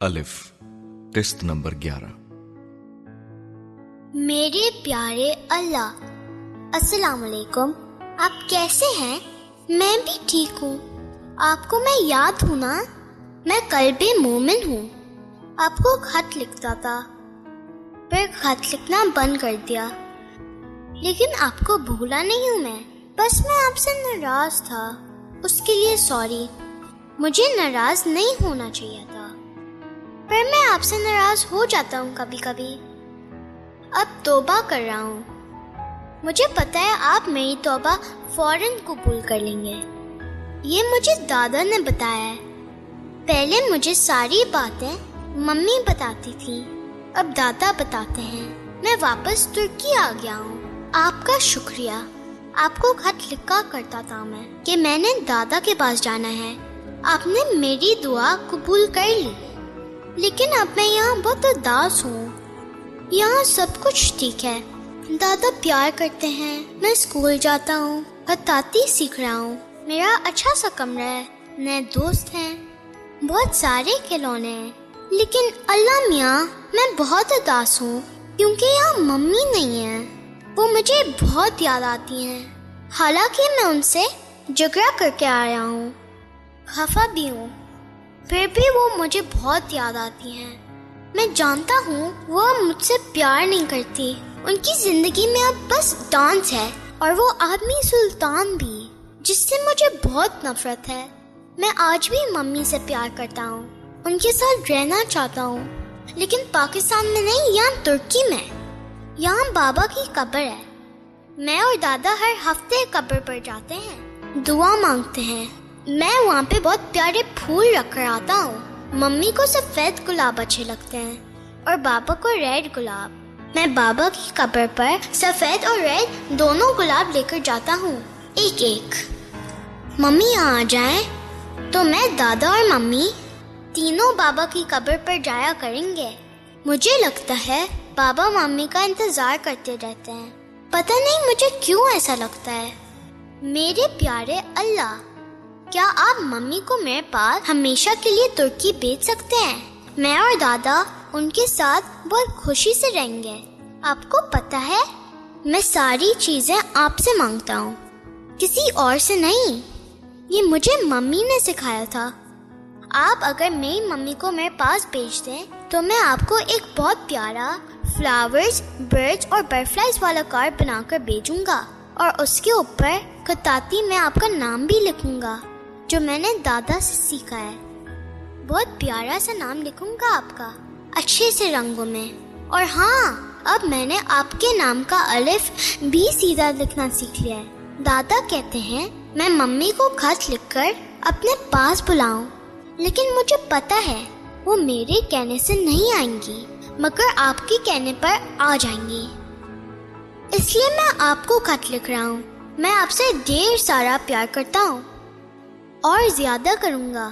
الف قسط نمبر گیارہ۔ میرے پیارے اللہ، السلام علیکم۔ آپ کیسے ہیں؟ میں بھی ٹھیک ہوں۔ آپ کو میں یاد ہوں نا؟ میں قلب مومن ہوں۔ آپ کو خط لکھتا تھا۔ پھر خط لکھنا بند کر دیا۔ لیکن آپ کو بھولا نہیں ہوں میں۔ بس میں آپ سے ناراض تھا۔ اس کے لیے سوری۔ مجھے ناراض نہیں ہونا چاہیے تھا۔ پر میں آپ سے ناراض ہو جاتا ہوں کبھی کبھی۔ اب توبہ کر رہا ہوں۔ مجھے پتا ہے آپ میری توبہ فوراً قبول کر لیں گے۔ یہ مجھے دادا نے بتایا ہے۔ پہلے مجھے ساری باتیں ممی بتاتی تھی۔ اب دادا بتاتے ہیں۔ میں واپس ترکی آ گیا ہوں۔ آپ کا شکریہ۔ آپ کو خط لکھا کرتا تھا میں کہ میں نے دادا کے پاس جانا ہے۔ آپ نے میری دعا قبول کر لی۔ لیکن اب میں یہاں بہت اداس ہوں۔ یہاں سب کچھ ٹھیک ہے۔ دادا پیار کرتے ہیں۔ میں اسکول جاتا ہوں۔ خطاطی سیکھ رہا ہوں۔ میرا اچھا سا کمرہ ہے۔ نئے دوست ہیں۔ بہت سارے کھلونے ہیں۔ لیکن اللہ میاں، میں بہت اداس ہوں۔ کیونکہ یہاں ممی نہیں ہے وہ مجھے بہت یاد آتی ہیں۔ حالانکہ میں ان سے جگڑا کر کے آیا ہوں۔ خفا بھی ہوں۔ پھر بھی وہ مجھے بہت یاد آتی ہیں۔ میں جانتا ہوں وہ مجھ سے پیار نہیں کرتی۔ ان کی زندگی میں اب بس ڈانس ہے اور وہ آدمی سلطان بھی، جس سے مجھے بہت نفرت ہے۔ میں آج بھی ممی سے پیار کرتا ہوں، ان کے ساتھ رہنا چاہتا ہوں۔ لیکن پاکستان میں نہیں، یہاں ترکی میں۔ یہاں بابا کی قبر ہے۔ میں اور دادا ہر ہفتے قبر پر جاتے ہیں، دعا مانگتے ہیں۔ میں وہاں پہ بہت پیارے پھول رکھ کر آتا ہوں ممی کو سفید گلاب اچھے لگتے ہیں اور بابا کو ریڈ گلاب۔ میں بابا کی قبر پر سفید اور ریڈ دونوں گلاب لے کر جاتا ہوں۔ ایک ایک۔ ممی یہاں آ جائیں تو میں دادا اور ممی تینوں بابا کی قبر پر جایا کریں گے۔ مجھے لگتا ہے بابا ممی کا انتظار کرتے رہتے ہیں۔ پتہ نہیں مجھے کیوں ایسا لگتا ہے۔ میرے پیارے اللہ کیا آپ ممی کو میرے پاس ہمیشہ کے لیے ترکی بیچ سکتے ہیں؟ میں اور دادا ان کے ساتھ بہت خوشی سے رہیں گے۔ آپ کو پتا ہے، میں ساری چیزیں آپ سے مانگتا ہوں۔ کسی اور سے نہیں۔ یہ مجھے ممی نے سکھایا تھا۔ آپ اگر میری ممی کو میرے پاس بیچ دیں، تو میں آپ کو ایک بہت پیارا فلاورز برڈز اور بٹرفلائز والا کارڈ بنا کر بھیجوں گا۔ اور اس کے اوپر کتاتی میں آپ کا نام بھی لکھوں گا۔ جو میں نے دادا سے سیکھا ہے۔ بہت پیارا سا نام لکھوں گا آپ کا، اچھے سے رنگوں میں۔ اور ہاں اب میں نے آپ کے نام کا الف بھی سیدھا لکھنا سیکھ لیا ہے۔ دادا کہتے ہیں، میں ممی کو خط لکھ کر اپنے پاس بلاؤں۔ لیکن مجھے پتا ہے، وہ میرے کہنے سے نہیں آئیں گی، مگر آپ کے کہنے پر آ جائیں گی۔ اس لیے میں آپ کو خط لکھ رہا ہوں۔ میں آپ سے ڈھیر سارا پیار کرتا ہوں۔ اور زیادہ کروں گا۔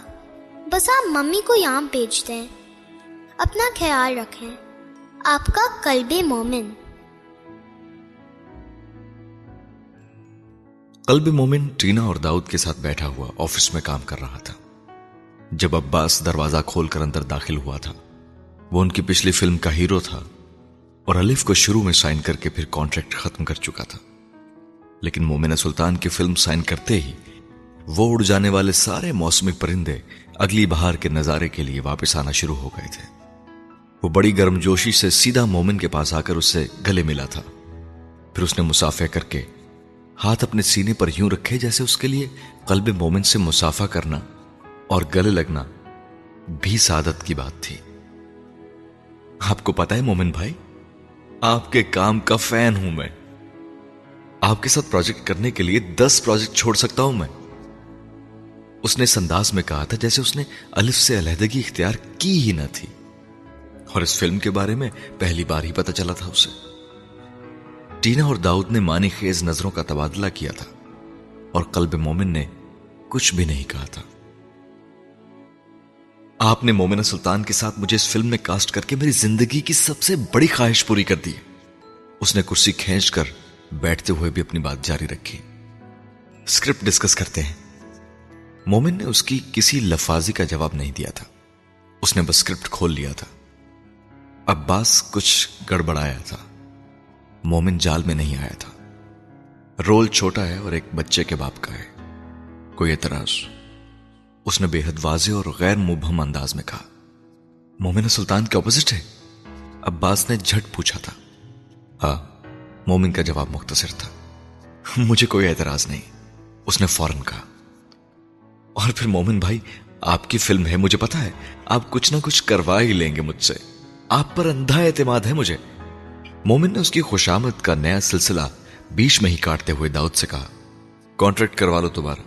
بس آپ ممی کو یہاں بھیج دیں۔ اپنا خیال رکھیں۔ آپ کا قلب مومن۔ قلب مومن ٹینا اور داؤد کے ساتھ بیٹھا ہوا آفس میں کام کر رہا تھا۔ جب عباس دروازہ کھول کر اندر داخل ہوا تھا، وہ ان کی پچھلی فلم کا ہیرو تھا اور الف کو شروع میں سائن کر کے پھر کانٹریکٹ ختم کر چکا تھا۔ لیکن مومن سلطان کی فلم سائن کرتے ہی وہ اڑ جانے والے سارے موسمی پرندے اگلی بہار کے نظارے کے لیے واپس آنا شروع ہو گئے تھے۔ وہ بڑی گرم جوشی سے سیدھا مومن کے پاس آ کر اس سے گلے ملا تھا۔ پھر اس نے مسافہ کر کے ہاتھ اپنے سینے پر یوں رکھے جیسے اس کے لیے قلب مومن سے مسافہ کرنا اور گلے لگنا بھی سعادت کی بات تھی۔ آپ کو پتا ہے مومن بھائی، آپ کے کام کا فین ہوں میں۔ آپ کے ساتھ پروجیکٹ کرنے کے لیے دس پروجیکٹ چھوڑ سکتا ہوں میں۔ اس نے اس انداز میں کہا تھا جیسے اس نے الف سے علیحدگی اختیار کی ہی نہ تھی۔ اور اس فلم کے بارے میں پہلی بار ہی پتا چلا تھا اسے۔ ٹینا اور داؤد نے مانی خیز نظروں کا تبادلہ کیا تھا اور قلب مومن نے کچھ بھی نہیں کہا تھا۔ آپ نے مومن سلطان کے ساتھ مجھے اس فلم میں کاسٹ کر کے میری زندگی کی سب سے بڑی خواہش پوری کر دی۔ اس نے کرسی کھینچ کر بیٹھتے ہوئے بھی اپنی بات جاری رکھی۔ اسکرپٹ ڈسکس کرتے ہیں۔ مومن نے اس کی کسی لفاظی کا جواب نہیں دیا تھا۔ اس نے بس اسکرپٹ کھول لیا تھا۔ عباس کچھ گڑبڑایا تھا۔ مومن جال میں نہیں آیا تھا۔ رول چھوٹا ہے اور ایک بچے کے باپ کا ہے۔ کوئی اعتراض؟ اس نے بے حد واضح اور غیر مبہم انداز میں کہا۔ مومن سلطان کے اپوزٹ ہے؟ عباس نے جھٹ پوچھا تھا۔ ہاں مومن کا جواب مختصر تھا۔ مجھے کوئی اعتراض نہیں۔ اس نے فوراً کہا۔ اور پھر مومن بھائی، آپ کی فلم ہے مجھے پتا ہے۔ آپ کچھ نہ کچھ کروا ہی لیں گے مجھ سے۔ آپ پر اندھا اعتماد ہے مجھے۔ مومن نے اس کی خوشامد کا نیا سلسلہ بیچ میں ہی کاٹتے ہوئے داؤد سے کہا کانٹریکٹ کروا لو تمہارا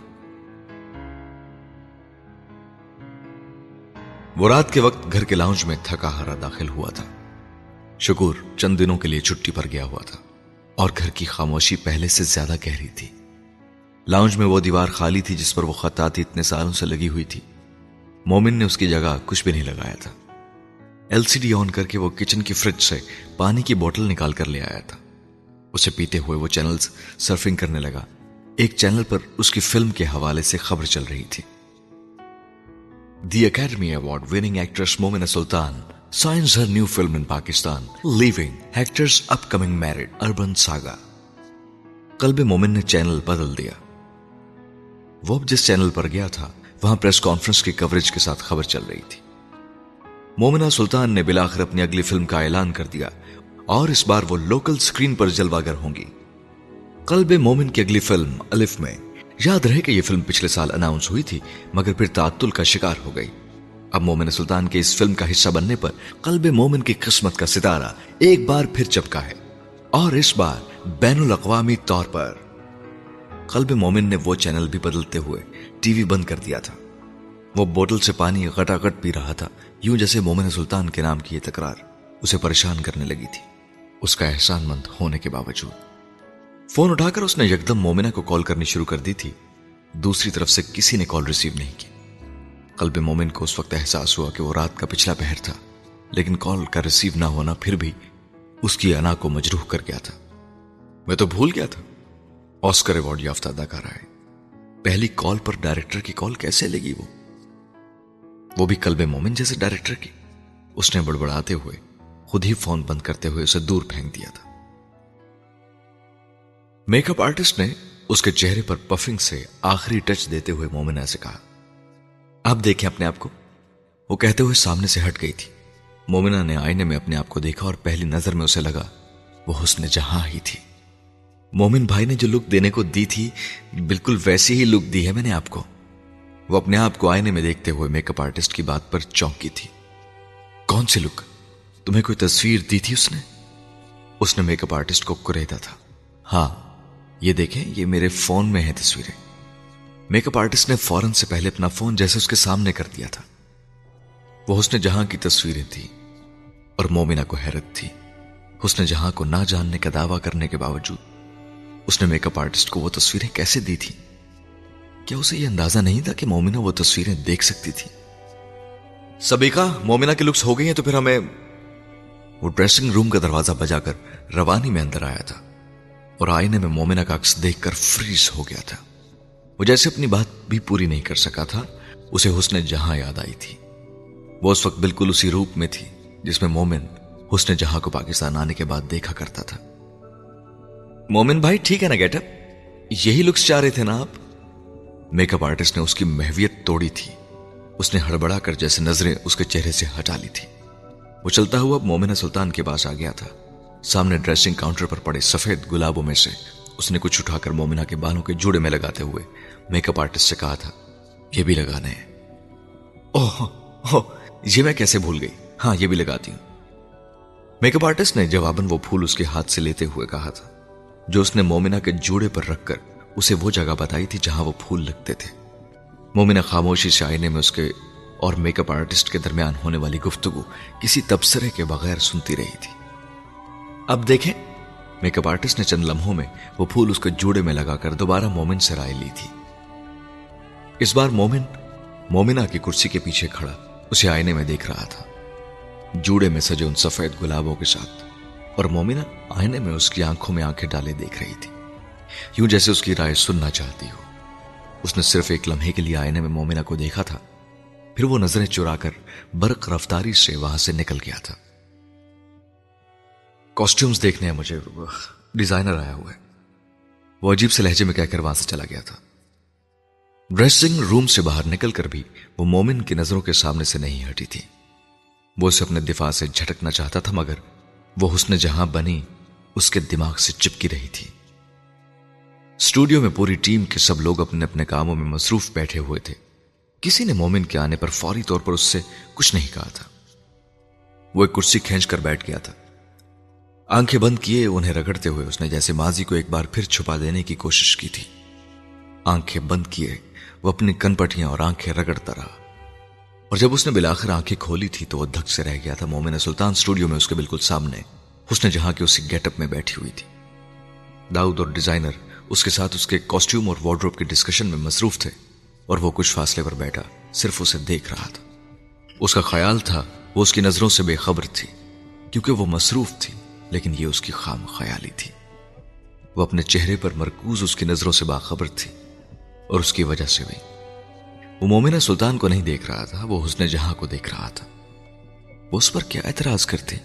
وہ رات کے وقت گھر کے لاؤنج میں تھکا ہرا داخل ہوا تھا۔ شکور چند دنوں کے لیے چھٹی پر گیا ہوا تھا اور گھر کی خاموشی پہلے سے زیادہ گہری تھی۔ لاؤنج میں وہ دیوار خالی تھی جس پر وہ خطاطی اتنے سالوں سے لگی ہوئی تھی۔ مومن نے اس کی جگہ کچھ بھی نہیں لگایا تھا۔ ایل سی ڈی آن کر کے وہ کچن کی فریج سے پانی کی بوٹل نکال کر لے آیا تھا۔ اسے پیتے ہوئے وہ چینلز سرفنگ کرنے لگا۔ ایک چینل پر اس کی فلم کے حوالے سے خبر چل رہی تھی۔ The academy award winning actress Momin Sultan signs her new film in Pakistan, living actors upcoming married urban saga. قلب مومن نے چینل بدل دیا۔ وہ اب جس چینل پر گیا تھا، وہاں پریس کانفرنس کی کوریج کے ساتھ خبر چل رہی تھی۔ مومنہ سلطان نے بلاخر اپنی اگلی فلم کا اعلان کر دیا، اور اس بار وہ لوکل سکرین پر جلوہ گر ہوں گی۔ قلب مومن کی اگلی فلم، الف میں۔ یاد رہے کہ یہ فلم پچھلے سال اناؤنس ہوئی تھی، مگر پھر تعطل کا شکار ہو گئی۔ اب مومن سلطان کے اس فلم کا حصہ بننے پر قلب مومن کی قسمت کا ستارہ ایک بار پھر چپکا ہے۔ اور اس بار بین الاقوامی طور پر۔ قلب مومن نے وہ چینل بھی بدلتے ہوئے ٹی وی بند کر دیا تھا۔ وہ بوٹل سے پانی گٹا گٹ پی رہا تھا، یوں جیسے مومن سلطان کے نام کی یہ تکرار اسے پریشان کرنے لگی تھی۔ اس کا احسان مند ہونے کے باوجود۔ فون اٹھا کر اس نے یکدم مومنہ کو کال کرنی شروع کر دی تھی۔ دوسری طرف سے کسی نے کال ریسیو نہیں کی۔ قلب مومن کو اس وقت احساس ہوا کہ وہ رات کا پچھلا پہر تھا، لیکن کال کا ریسیو نہ ہونا پھر بھی اس کی انا کو مجروح کر گیا تھا۔ میں تو بھول گیا تھا۔ آسکر ایوارڈ یافتہ اداکارہ ہے۔ پہلی کال پر ڈائریکٹر کی کال کیسے لگی وہ؟ وہ بھی کلب مومن جیسے ڈائریکٹر کی۔ اس نے بڑبڑاتے ہوئے خود ہی فون بند کرتے ہوئے اسے دور پھینک دیا تھا۔ میک اپ آرٹسٹ نے اس کے چہرے پر پفنگ سے آخری ٹچ دیتے ہوئے مومنہ سے کہا، آپ دیکھیں اپنے آپ کو۔ وہ کہتے ہوئے سامنے سے ہٹ گئی تھی۔ مومنہ نے آئینے میں اپنے آپ کو دیکھا اور پہلی نظر میں اسے لگا، وہ حسن جہاں ہی تھی۔ مومن بھائی نے جو لک دینے کو دی تھی، بالکل ویسی ہی لک دی ہے میں نے آپ کو۔ وہ اپنے آپ کو آئینے میں دیکھتے ہوئے میک اپ آرٹسٹ کی بات پر چونکی تھی۔ کون سی لک؟ تمہیں کوئی تصویر دی تھی اس نے؟ اس نے میک اپ آرٹسٹ کو کریدا تھا۔ ہاں یہ دیکھیں، یہ میرے فون میں ہے تصویریں۔ میک اپ آرٹسٹ نے فوراً سے پہلے اپنا فون جیسے اس کے سامنے کر دیا تھا۔ وہ حسن جہاں کی تصویریں تھی اور مومنہ کو حیرت تھی۔ حسن جہاں کو نہ جاننے کا دعویٰ کرنے کے باوجود اس نے میک اپ آرٹسٹ کو وہ تصویریں کیسے دی تھی؟ کیا اسے یہ اندازہ نہیں تھا کہ مومنہ وہ تصویریں دیکھ سکتی تھی؟ سبیکا، مومنہ کی لکس ہو گئی ہیں تو پھر ہمیں وہ ڈریسنگ روم کا دروازہ بجا کر روانی میں اندر آیا تھا اور آئینے میں مومنہ کا عکس دیکھ کر فریز ہو گیا تھا۔ وہ جیسے اپنی بات بھی پوری نہیں کر سکا تھا، اسے حسن جہاں یاد آئی تھی۔ وہ اس وقت بالکل اسی روپ میں تھی جس میں مومن حسن جہاں کو پاکستان آنے کے بعد دیکھا کرتا تھا۔ مومن بھائی، ٹھیک ہے نا گیٹ اپ یہی لکس چاہ رہے تھے نا آپ؟ میک اپ آرٹسٹ نے اس کی محویت توڑی تھی۔ اس نے ہڑبڑا کر جیسے نظریں اس کے چہرے سے ہٹا لی تھی۔ وہ چلتا ہوا مومن سلطان کے پاس آ گیا تھا۔ سامنے ڈریسنگ کاؤنٹر پر پڑے سفید گلابوں میں سے۔ اس نے کچھ اٹھا کر مومنہ کے بالوں کے جوڑے میں لگاتے ہوئے میک اپ آرٹسٹ سے کہا تھا، یہ بھی لگانے ہیں اوہ یہ میں کیسے بھول گئی؟ ہاں یہ بھی لگاتی ہوں۔ میک اپ آرٹسٹ نے جواباً وہ پھول اس کے ہاتھ سے لیتے ہوئے کہا تھا۔ جو اس نے مومنہ کے جوڑے پر رکھ کر اسے وہ جگہ بتائی تھی جہاں وہ پھول لگتے تھے۔ مومنہ خاموشی سے آئینے میں اس کے اور میک اپ آرٹسٹ کے درمیان ہونے والی گفتگو کسی تبصرے کے بغیر سنتی رہی تھی۔ اب دیکھیں، میک اپ آرٹسٹ نے چند لمحوں میں وہ پھول اس کے جوڑے میں لگا کر دوبارہ مومن سے رائے لی تھی۔ اس بار مومن، مومنہ کی کرسی کے پیچھے کھڑا، اسے آئینے میں دیکھ رہا تھا۔ جوڑے میں سجے ان سفید گلابوں کے ساتھ۔ اور مومنہ آئینے میں اس کی آنکھوں میں آنکھیں ڈالے دیکھ رہی تھی۔ یوں جیسے اس کی رائے سننا چاہتی ہو۔ اس نے صرف ایک لمحے کے لیے آئینے میں مومنہ کو دیکھا تھا۔ پھر وہ نظریں چرا کر برق رفتاری سے وہاں سے نکل گیا تھا۔ کاسٹیومز دیکھنے ہیں مجھے ڈیزائنر آیا ہوا ہے۔ وہ عجیب سے لہجے میں کہہ کر وہاں سے چلا گیا تھا۔ ڈریسنگ روم سے باہر نکل کر بھی وہ مومن کی نظروں کے سامنے سے نہیں ہٹی تھی۔ وہ اسے اپنے دفاع سے جھٹکنا چاہتا تھا مگر وہ حسن جہاں بنی، اس کے دماغ سے چپکی رہی تھی۔ اسٹوڈیو میں پوری ٹیم کے سب لوگ اپنے اپنے کاموں میں مصروف بیٹھے ہوئے تھے۔ کسی نے مومن کے آنے پر فوری طور پر اس سے کچھ نہیں کہا تھا۔ وہ ایک کرسی کھینچ کر بیٹھ گیا تھا۔ آنکھیں بند کیے انہیں رگڑتے ہوئے اس نے جیسے ماضی کو ایک بار پھر چھپا دینے کی کوشش کی تھی۔ آنکھیں بند کیے، وہ اپنی کن پٹیاں اور آنکھیں رگڑتا رہا۔ اور جب اس نے بلاخر آنکھیں کھولی تھی تو وہ دھک سے رہ گیا تھا۔ مومن سلطان اسٹوڈیو میں اس کے بالکل سامنے، اس نے جہاں کی اسی گیٹ اپ میں بیٹھی ہوئی تھی۔ داؤد اور ڈیزائنر اس کے ساتھ اس کے کاسٹیوم اور وارڈروب کے ڈسکشن میں مصروف تھے اور وہ کچھ فاصلے پر بیٹھا، صرف اسے دیکھ رہا تھا۔ اس کا خیال تھا وہ اس کی نظروں سے بے خبر تھی، کیونکہ وہ مصروف تھی، لیکن یہ اس کی خام خیالی تھی۔ وہ اپنے چہرے پر مرکوز اس کی نظروں سے باخبر تھی اور اس کی وجہ سے بھی۔ وہ مومنہ سلطان کو نہیں دیکھ رہا تھا، وہ حسن جہاں کو دیکھ رہا تھا۔ وہ اس پر کیا اعتراض کرتے؟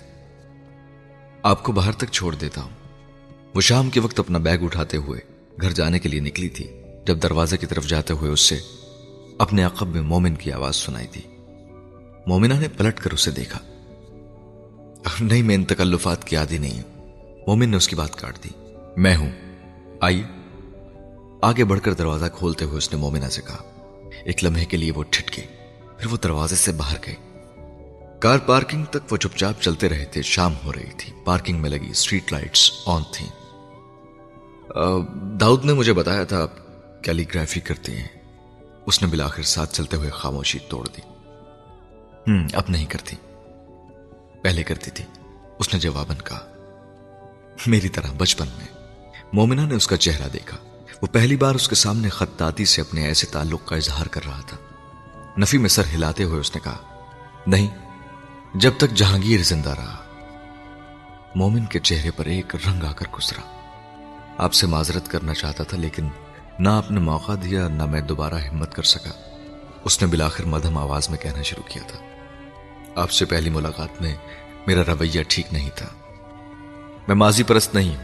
آپ کو باہر تک چھوڑ دیتا ہوں۔ وہ شام کے وقت اپنا بیگ اٹھاتے ہوئے گھر جانے کے لیے نکلی تھی، جب دروازے کی طرف جاتے ہوئے اس سے اپنے عقب میں مومن کی آواز سنائی تھی مومنہ نے پلٹ کر اسے دیکھا۔ نہیں، میں ان تکلفات کی عادی نہیں ہوں۔ مومن نے اس کی بات کاٹ دی۔ میں ہوں۔ آئیے۔ آگے بڑھ کر دروازہ کھولتے ہوئے اس نے مومنہ سے کہا ایک لمحے کے لیے وہ ٹھٹ گئی پھر وہ دروازے سے باہر گئی کار پارکنگ تک وہ چپ چاپ چلتے رہے تھے، شام ہو رہی تھی۔ پارکنگ میں لگی اسٹریٹ لائٹس آن تھیں۔ داؤد نے مجھے بتایا تھا آپ کیلی گرافی کرتے ہیں۔ اس نے بلاخر ساتھ چلتے ہوئے خاموشی توڑ دی۔ ہم، اب نہیں کرتی۔ پہلے کرتی تھی۔ اس نے جواباً کہا، میری طرح بچپن میں۔ مومنہ نے اس کا چہرہ دیکھا۔ وہ پہلی بار اس کے سامنے خطاطی سے اپنے ایسے تعلق کا اظہار کر رہا تھا۔ نفی میں سر ہلاتے ہوئے اس نے کہا، نہیں، جب تک جہانگیر زندہ رہا، مومن کے چہرے پر ایک رنگ آ کر گزرا۔ آپ سے معذرت کرنا چاہتا تھا، لیکن نہ آپ نے موقع دیا، نہ میں دوبارہ ہمت کر سکا۔ اس نے بلاخر مدھم آواز میں کہنا شروع کیا تھا۔ آپ سے پہلی ملاقات میں میرا رویہ ٹھیک نہیں تھا۔ میں ماضی پرست نہیں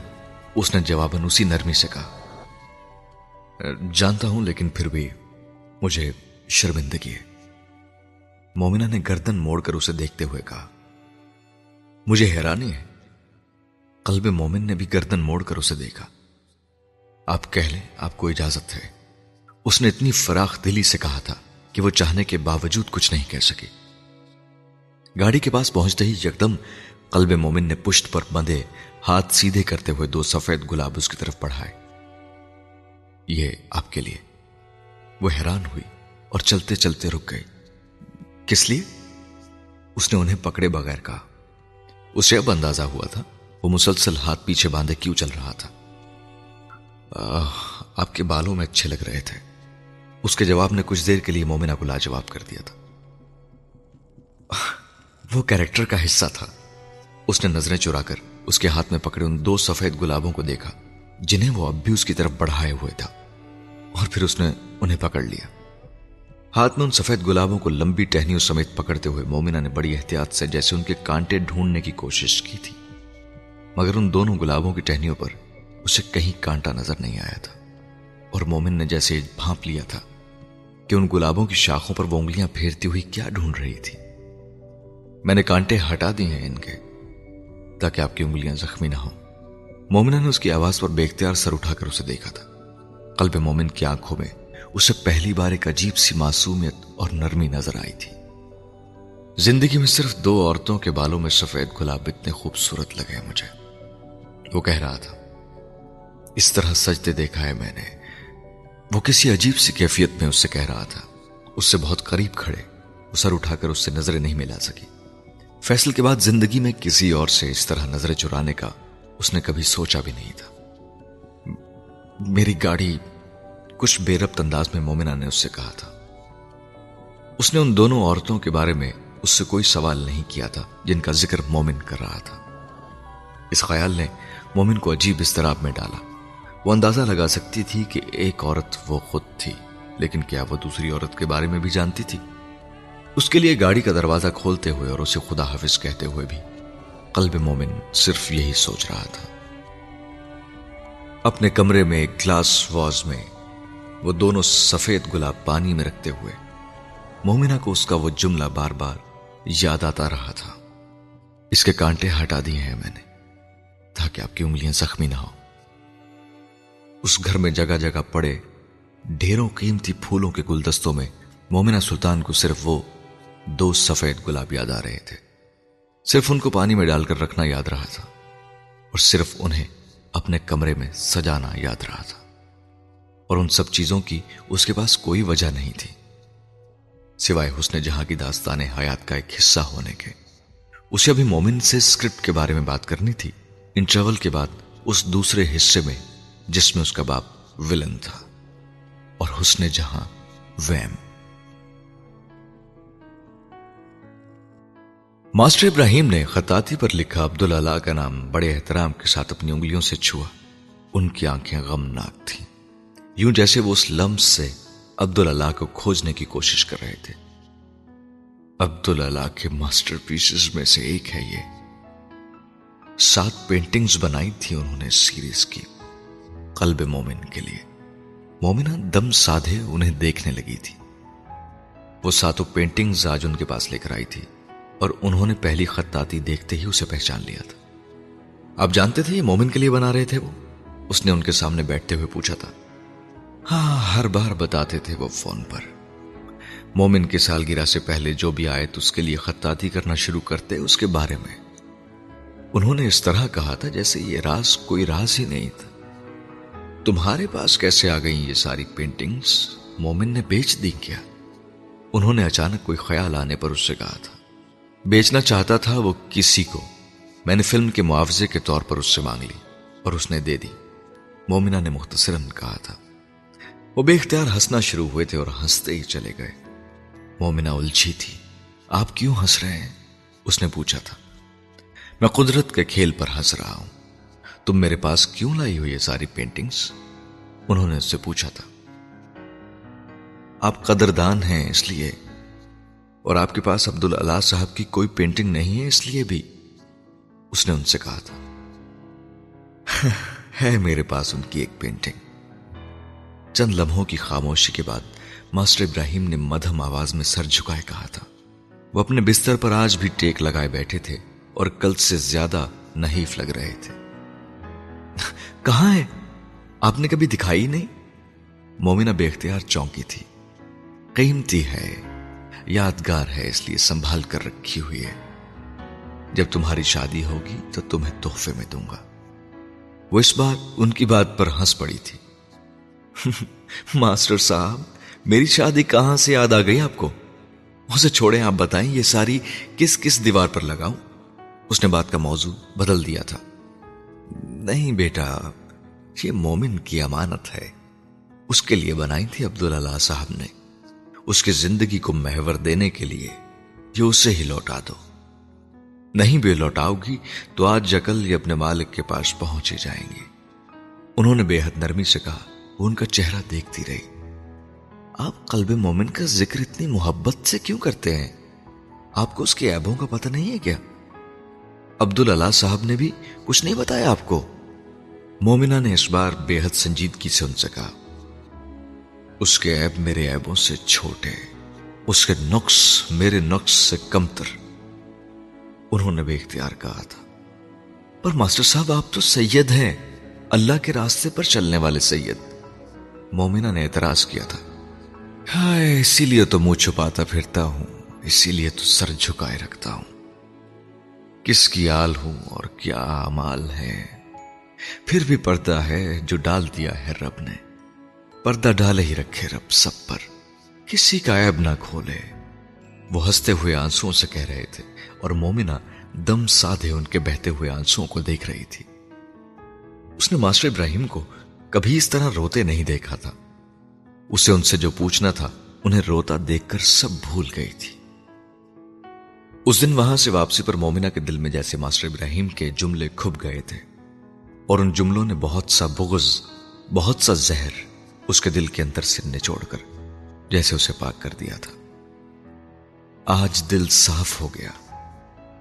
اس نے جواباً اسی نرمی سے کہا۔ جانتا ہوں لیکن پھر بھی مجھے شرمندگی ہے۔ مومنہ نے گردن موڑ کر اسے دیکھتے ہوئے کہا، مجھے حیرانی ہے۔ قلب مومن نے بھی گردن موڑ کر اسے دیکھا۔ آپ کہہ لیں، آپ کو اجازت ہے۔ اس نے اتنی فراخ دلی سے کہا تھا کہ وہ چاہنے کے باوجود کچھ نہیں کہہ سکی۔ گاڑی کے پاس پہنچتے ہی یکدم قلب مومن نے پشت پر بندے ہاتھ سیدھے کرتے ہوئے دو سفید گلاب اس کی طرف بڑھائے۔ یہ آپ کے لیے۔ وہ حیران ہوئی اور چلتے چلتے رک گئی۔ کس لیے؟ اس نے انہیں پکڑے بغیر کہا۔ اسے اب اندازہ ہوا تھا وہ مسلسل ہاتھ پیچھے باندھے کیوں چل رہا تھا۔ آپ کے بالوں میں اچھے لگ رہے تھے۔ اس کے جواب نے کچھ دیر کے لیے مومنہ کو لاجواب کر دیا تھا۔ وہ کیریکٹر کا حصہ تھا۔ اس نے نظریں چرا کر اس کے ہاتھ میں پکڑے ان دو سفید گلابوں کو دیکھا، جنہیں وہ اب بھی اس کی طرف بڑھائے ہوئے تھا۔ اور پھر اس نے انہیں پکڑ لیا۔ ہاتھ میں ان سفید گلابوں کو لمبی ٹہنیوں سمیت پکڑتے ہوئے مومنہ نے بڑی احتیاط سے جیسے ان کے کانٹے ڈھونڈنے کی کوشش کی تھی، مگر ان دونوں گلابوں کی ٹہنیوں پر اسے کہیں کانٹا نظر نہیں آیا تھا۔ اور مومن نے جیسے بھانپ لیا تھا کہ ان گلابوں کی شاخوں پر وہ انگلیاں پھیرتی ہوئی کیا ڈھونڈ رہی تھی۔ میں نے کانٹے ہٹا دی ہیں ان کے تاکہ آپ کی انگلیاں زخمی نہ ہوں۔ مومنہ نے اس کی آواز پر بے اختیار سر اٹھا کر اسے دیکھا تھا۔ قلب مومن کی آنکھوں میں اسے پہلی بار ایک عجیب سی معصومیت اور نرمی نظر آئی تھی۔ زندگی میں صرف دو عورتوں کے بالوں میں سفید گلاب اتنے خوبصورت لگے مجھے۔ وہ کہہ رہا تھا، اس طرح سجتے دیکھا ہے میں نے۔ وہ کسی عجیب سی کیفیت میں اس سے کہہ رہا تھا۔ اس سے بہت قریب کھڑے۔ وہ سر اٹھا کر اس سے نظریں نہیں ملا سکی۔ فیصل کے بعد زندگی میں کسی اور سے اس طرح نظریں چرانے کا اس نے کبھی سوچا بھی نہیں تھا۔ میری گاڑی کچھ بے ربط انداز میں مومنہ نے اس سے کہا تھا۔ اس نے ان دونوں عورتوں کے بارے میں اس سے کوئی سوال نہیں کیا تھا جن کا ذکر مومن کر رہا تھا۔ اس خیال نے مومن کو عجیب استراب میں ڈالا۔ وہ اندازہ لگا سکتی تھی کہ ایک عورت وہ خود تھی، لیکن کیا وہ دوسری عورت کے بارے میں بھی جانتی تھی؟ اس کے لیے گاڑی کا دروازہ کھولتے ہوئے اور اسے خدا حافظ کہتے ہوئے بھی قلب مومن صرف یہی سوچ رہا تھا۔ اپنے کمرے میں ایک گلاس واز میں وہ دونوں سفید گلاب پانی میں رکھتے ہوئے مومنہ کو اس کا وہ جملہ بار بار یاد آتا رہا تھا۔ اس کے کانٹے ہٹا دیے ہیں میں نے تاکہ آپ کی انگلیاں زخمی نہ ہو اس گھر میں جگہ جگہ پڑے ڈھیروں قیمتی پھولوں کے گلدستوں میں مومنہ سلطان کو صرف وہ دو سفید گلاب یاد آ رہے تھے۔ صرف ان کو پانی میں ڈال کر رکھنا یاد رہا تھا اور صرف انہیں اپنے کمرے میں سجانا یاد رہا تھا۔ اور ان سب چیزوں کی اس کے پاس کوئی وجہ نہیں تھی۔ سوائے حسن جہاں کی داستان حیات کا ایک حصہ ہونے کے۔ اسے ابھی مومن سے اسکرپٹ کے بارے میں بات کرنی تھی۔ انٹرول کے بعد اس دوسرے حصے میں جس میں اس کا باپ ولن تھا۔ اور حسن جہاں ویم۔ ماسٹر ابراہیم نے خطاطی پر لکھا عبداللہ کا نام بڑے احترام کے ساتھ اپنی انگلیوں سے چھوا۔ ان کی آنکھیں غمناک تھیں۔ یوں جیسے وہ اس لمس سے عبداللہ کو کھوجنے کی کوشش کر رہے تھے۔ عبداللہ کے ماسٹر پیسز میں سے ایک ہے یہ۔ سات پینٹنگز بنائی تھی انہوں نے سیریز کی قلب مومن کے لیے۔ مومنہ دم سادھے انہیں دیکھنے لگی تھی۔ وہ ساتوں پینٹنگز آج ان کے پاس لے کر آئی تھی۔ اور انہوں نے پہلی خطاطی دیکھتے ہی اسے پہچان لیا تھا۔ آپ جانتے تھے یہ مومن کے لیے بنا رہے تھے وہ؟ اس نے ان کے سامنے بیٹھتے ہوئے پوچھا تھا۔ ہاں ہر بار بتاتے تھے وہ فون پر۔ مومن کی سالگرہ سے پہلے جو بھی آئے تو اس کے لیے خطاطی کرنا شروع کرتے اس کے بارے میں۔ انہوں نے اس طرح کہا تھا جیسے یہ راز کوئی راز ہی نہیں تھا۔ تمہارے پاس کیسے آ گئی یہ ساری پینٹنگز مومن نے بیچ دی کیا۔ انہوں نے اچانک کوئی خیال آنے پر اس سے کہا تھا۔ بیچنا چاہتا تھا وہ کسی کو۔ میں نے فلم کے معاوضے کے طور پر اس سے مانگ لی اور اس نے دے دی۔ مومنہ نے مختصراً کہا تھا۔ وہ بے اختیار ہنسنا شروع ہوئے تھے اور ہنستے ہی چلے گئے۔ مومنہ الجھی تھی۔ آپ کیوں ہنس رہے ہیں؟ اس نے پوچھا تھا۔ میں قدرت کے کھیل پر ہنس رہا ہوں۔ تم میرے پاس کیوں لائی ہو یہ ساری پینٹنگز انہوں نے اس سے پوچھا تھا۔ آپ قدردان ہیں اس لیے اور آپ کے پاس عبد اللہ صاحب کی کوئی پینٹنگ نہیں ہے اس لیے بھی۔ اس نے ان سے کہا تھا۔ ہے میرے پاس ان کی ایک پینٹنگ چند لمحوں کی خاموشی کے بعد ماسٹر ابراہیم نے مدھم آواز میں سر جھکائے کہا تھا۔ وہ اپنے بستر پر آج بھی ٹیک لگائے بیٹھے تھے اور کل سے زیادہ نحیف لگ رہے تھے۔ کہاں ہے آپ نے کبھی دکھائی نہیں؟ مومنہ بے اختیار چونکی تھی۔ قیمتی ہے۔ یادگار ہے، اس لیے سنبھال کر رکھی ہوئی ہے۔ جب تمہاری شادی ہوگی تو تمہیں تحفے میں دوں گا۔ وہ اس بار ان کی بات پر ہنس پڑی تھی۔ ماسٹر صاحب، میری شادی کہاں سے یاد آ گئی آپ کو؟ اسے چھوڑیں، آپ بتائیں، یہ ساری کس کس دیوار پر لگاؤں؟ اس نے بات کا موضوع بدل دیا تھا۔ نہیں بیٹا، یہ مومن کی امانت ہے۔ اس کے لیے بنائی تھی عبداللہ صاحب نے۔ اس کی زندگی کو محور دینے کے لیے یہ اسے ہی لوٹا دو۔ نہیں بھی لوٹاؤ گی تو آج جکل یہ اپنے مالک کے پاس پہنچے جائیں گے۔ انہوں نے بے حد نرمی سے کہا، وہ ان کا چہرہ دیکھتی رہی۔ آپ قلب مومن کا ذکر اتنی محبت سے کیوں کرتے ہیں؟ آپ کو اس کے عیبوں کا پتہ نہیں ہے کیا؟ عبداللہ صاحب نے بھی کچھ نہیں بتایا آپ کو۔ مومنہ نے اس بار بے حد سنجیدگی سے ان سے کہا اس کے عیب میرے عیبوں سے چھوٹے، اس کے نقص میرے نقص سے کمتر۔ انہوں نے بے اختیار کہا تھا۔ پر ماسٹر صاحب، آپ تو سید ہیں۔ اللہ کے راستے پر چلنے والے سید۔ مومنہ نے اعتراض کیا تھا۔ اسی لیے تو منہ چھپاتا پھرتا ہوں، اسی لیے تو سر جھکائے رکھتا ہوں۔ کس کی آل ہوں اور کیا امال ہے؟ پھر بھی پردہ ہے جو ڈال دیا ہے رب نے۔ پردہ ڈالے ہی رکھے رب سب پر۔ کسی کا عیب نہ کھولے۔ وہ ہنستے ہوئے آنسو سے کہہ رہے تھے اور مومنہ دم سادھے ان کے بہتے ہوئے آنسو کو دیکھ رہی تھی۔ اس نے ماسٹر ابراہیم کو کبھی اس طرح روتے نہیں دیکھا تھا۔ اسے ان سے جو پوچھنا تھا، انہیں روتا دیکھ کر سب بھول گئی تھی۔ اس دن وہاں سے واپسی پر مومنہ کے دل میں جیسے ماسٹر ابراہیم کے جملے کھب گئے تھے۔ اور ان جملوں نے بہت سا بغض، بہت سا زہر اس کے دل کے اندر سے نچوڑ کر، جیسے اسے پاک کر دیا تھا۔ آج دل صاف ہو گیا،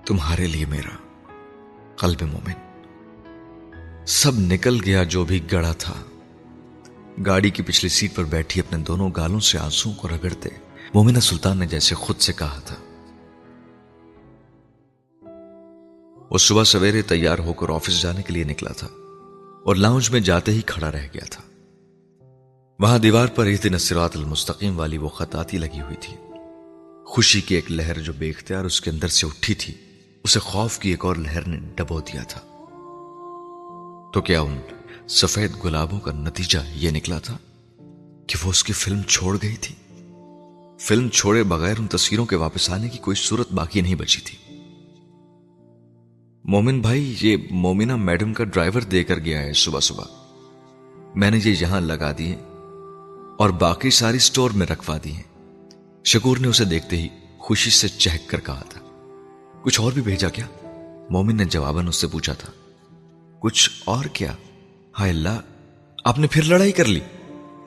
تمہارے لیے میرا قلب مومن۔ سب نکل گیا جو بھی گڑا تھا۔ گاڑی کی پچھلی سیٹ پر بیٹھی اپنے دونوں گالوں سے آنسو کو رگڑتے، مومنہ سلطان نے جیسے خود سے کہا تھا۔ وہ صبح سویرے تیار ہو کر آفس جانے کے لیے نکلا تھا اور لاؤنج میں جاتے ہی کھڑا رہ گیا تھا۔ وہاں دیوار پر نصرات المستقیم والی وہ خط آتی لگی ہوئی تھی۔ خوشی کی ایک لہر جو بے اختیار اس کے اندر سے اٹھی تھی، اسے خوف کی ایک اور لہر نے ڈبو دیا تھا۔ تو کیا ان سفید گلابوں کا نتیجہ یہ نکلا تھا کہ وہ اس کی فلم چھوڑ گئی تھی؟ فلم چھوڑے بغیر ان تصویروں کے واپس آنے کی کوئی صورت باقی نہیں بچی تھی۔ مومن بھائی، یہ مومنہ میڈم کا ڈرائیور دے کر گیا ہے صبح صبح۔ میں نے یہ یہاں لگا دیے۔ اور باقی ساری سٹور میں رکھوا دی ہیں۔ شکور نے اسے دیکھتے ہی خوشی سے چہک کر کہا تھا، کچھ اور بھی بھیجا کیا؟ مومن نے جواباً اس سے پوچھا تھا، کچھ اور کیا؟ ہائے اللہ، آپ نے پھر لڑائی کر لی؟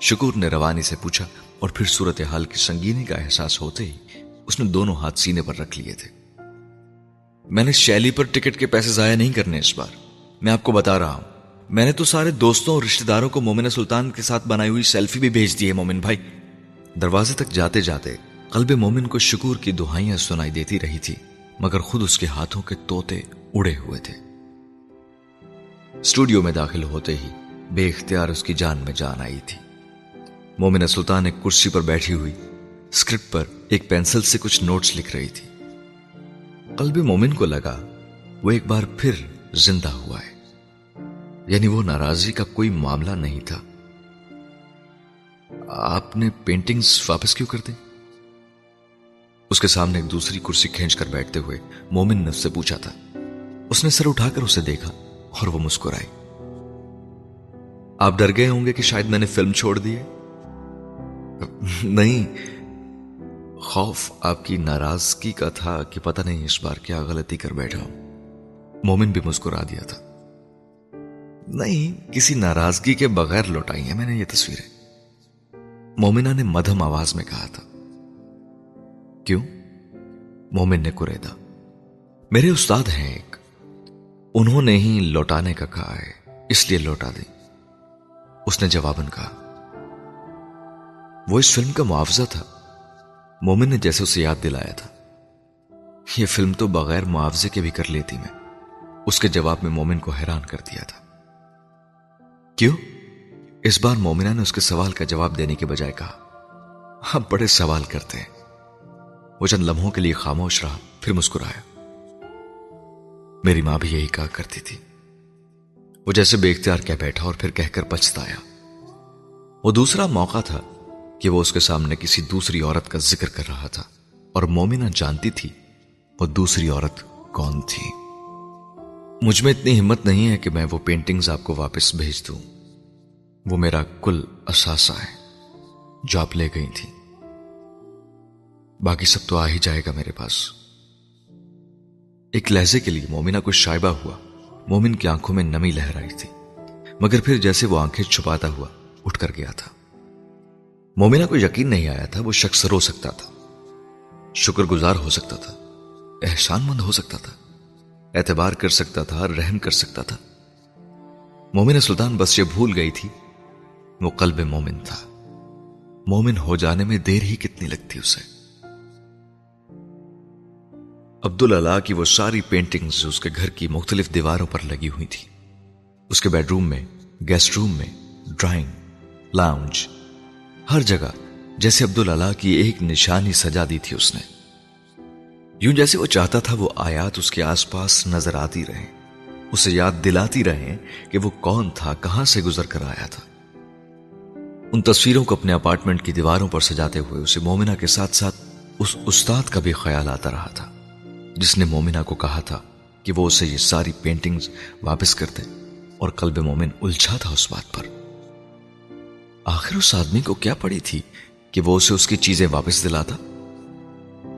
شکور نے روانی سے پوچھا اور پھر صورتحال کی سنگینی کا احساس ہوتے ہی اس نے دونوں ہاتھ سینے پر رکھ لیے تھے۔ میں نے شیلی پر ٹکٹ کے پیسے ضائع نہیں کرنے اس بار، میں آپ کو بتا رہا ہوں۔ میں نے تو سارے دوستوں اور رشتہ داروں کو مومن سلطان کے ساتھ بنائی ہوئی سیلفی بھی بھیج دی ہے مومن بھائی۔ دروازے تک جاتے جاتے قلب مومن کو شکور کی دہائیاں سنائی دیتی رہی تھی، مگر خود اس کے ہاتھوں کے توتے اڑے ہوئے تھے۔ اسٹوڈیو میں داخل ہوتے ہی بے اختیار اس کی جان میں جان آئی تھی۔ مومن سلطان ایک کرسی پر بیٹھی ہوئی، اسکرپٹ پر ایک پینسل سے کچھ نوٹس لکھ رہی تھی۔ قلب مومن کو لگا وہ ایک بار پھر زندہ ہوا ہے۔ یعنی وہ ناراضی کا کوئی معاملہ نہیں تھا۔ آپ نے پینٹنگز واپس کیوں کر دی اس کے سامنے ایک دوسری کرسی کھینچ کر بیٹھتے ہوئے مومن نے سے پوچھا تھا۔ اس نے سر اٹھا کر اسے دیکھا اور وہ مسکرائی آپ ڈر گئے ہوں گے کہ شاید میں نے فلم چھوڑ دی نہیں۔ خوف آپ کی ناراضگی کا تھا کہ پتہ نہیں اس بار کیا غلطی کر بیٹھا ہوں۔ مومن بھی مسکرا دیا تھا۔ نہیں، کسی ناراضگی کے بغیر لوٹائی ہیں، میں نے یہ تصویریں۔ مومنا نے مدھم آواز میں کہا تھا۔ کیوں؟ مومن نے کریدا میرے استاد ہیں ایک۔ انہوں نے ہی لوٹانے کا کہا ہے، اس لیے لوٹا دی اس نے جواباً کہا۔ وہ اس فلم کا معاوضہ تھا۔ مومن نے جیسے اسے یاد دلایا تھا۔ یہ فلم تو بغیر معاوضے کے بھی کر لیتی میں۔ اس کے جواب میں مومن کو حیران کر دیا تھا۔ کیوں؟ اس بار مومنا نے اس کے سوال کا جواب دینے کے بجائے کہا، ہم بڑے سوال کرتے ہیں۔ وہ چند لمحوں کے لیے خاموش رہا، پھر مسکرایا۔ میری ماں بھی یہی کہا کرتی تھی۔ وہ جیسے بے اختیار کہہ بیٹھا اور پھر کہہ کر پچھتایا۔ وہ دوسرا موقع تھا کہ وہ اس کے سامنے کسی دوسری عورت کا ذکر کر رہا تھا۔ اور مومنہ جانتی تھی وہ دوسری عورت کون تھی۔ مجھ میں اتنی ہمت نہیں ہے کہ میں وہ پینٹنگز آپ کو واپس بھیج دوں۔ وہ میرا کل اثاثہ ہے جو آپ لے گئی تھی باقی سب تو آ ہی جائے گا میرے پاس۔ ایک لہجے کے لیے مومنہ کو شائبہ ہوا۔ مومن کی آنکھوں میں نمی لہر آئی تھی۔ مگر پھر جیسے وہ آنکھیں چھپاتا ہوا اٹھ کر گیا تھا۔ مومنہ کو یقین نہیں آیا تھا، وہ شخص رو سکتا تھا۔ شکر گزار ہو سکتا تھا۔ احسان مند ہو سکتا تھا۔ اعتبار کر سکتا تھا، رحم کر سکتا تھا۔ مومن سلطان بس یہ بھول گئی تھی، وہ قلب مومن تھا۔ مومن ہو جانے میں دیر ہی کتنی لگتی اسے۔ عبد اللہ کی وہ ساری پینٹنگز اس کے گھر کی مختلف دیواروں پر لگی ہوئی تھی۔ اس کے بیڈ روم میں گیسٹ روم میں ڈرائنگ لاؤنج ہر جگہ، جیسے عبد اللہ کی ایک نشانی سجا دی تھی اس نے۔ یوں جیسے وہ چاہتا تھا وہ آیات اس کے آس پاس نظر آتی رہے اسے یاد دلاتی رہے کہ وہ کون تھا، کہاں سے گزر کر آیا تھا۔ ان تصویروں کو اپنے اپارٹمنٹ کی دیواروں پر سجاتے ہوئے اسے مومنہ کے ساتھ ساتھ اس استاد کا بھی خیال آتا رہا تھا، جس نے مومنہ کو کہا تھا کہ وہ اسے یہ ساری پینٹنگز واپس کر دے اور قلب مومن الجھا تھا اس بات پر۔ آخر اس آدمی کو کیا پڑی تھی کہ وہ اسے اس کی چیزیں واپس دلاتا؟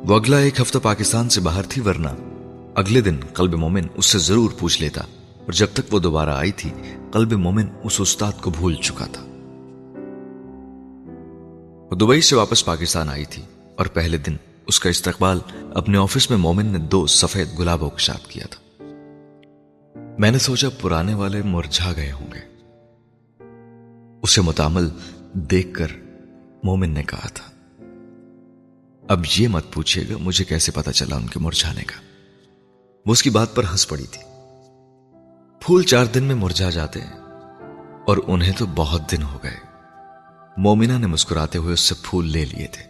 وہ اگلا ایک ہفتہ پاکستان سے باہر تھی ورنہ اگلے دن قلب مومن اس سے ضرور پوچھ لیتا اور جب تک وہ دوبارہ آئی تھی قلب مومن اس استاد کو بھول چکا تھا۔ وہ دبئی سے واپس پاکستان آئی تھی اور پہلے دن اس کا استقبال اپنے آفس میں مومن نے دو سفید گلابوں کے ساتھ کیا تھا۔ میں نے سوچا پرانے والے مرجھا گئے ہوں گے۔ اسے متعمل دیکھ کر مومن نے کہا تھا۔ اب یہ مت پوچھیے گا، مجھے کیسے پتا چلا ان کے مرجھانے کا؟ وہ اس کی بات پر ہنس پڑی تھی۔ پھول چار دن میں مرجھا جاتے ہیں اور انہیں تو بہت دن ہو گئے۔ مومنا نے مسکراتے ہوئے اس سے پھول لے لیے تھے۔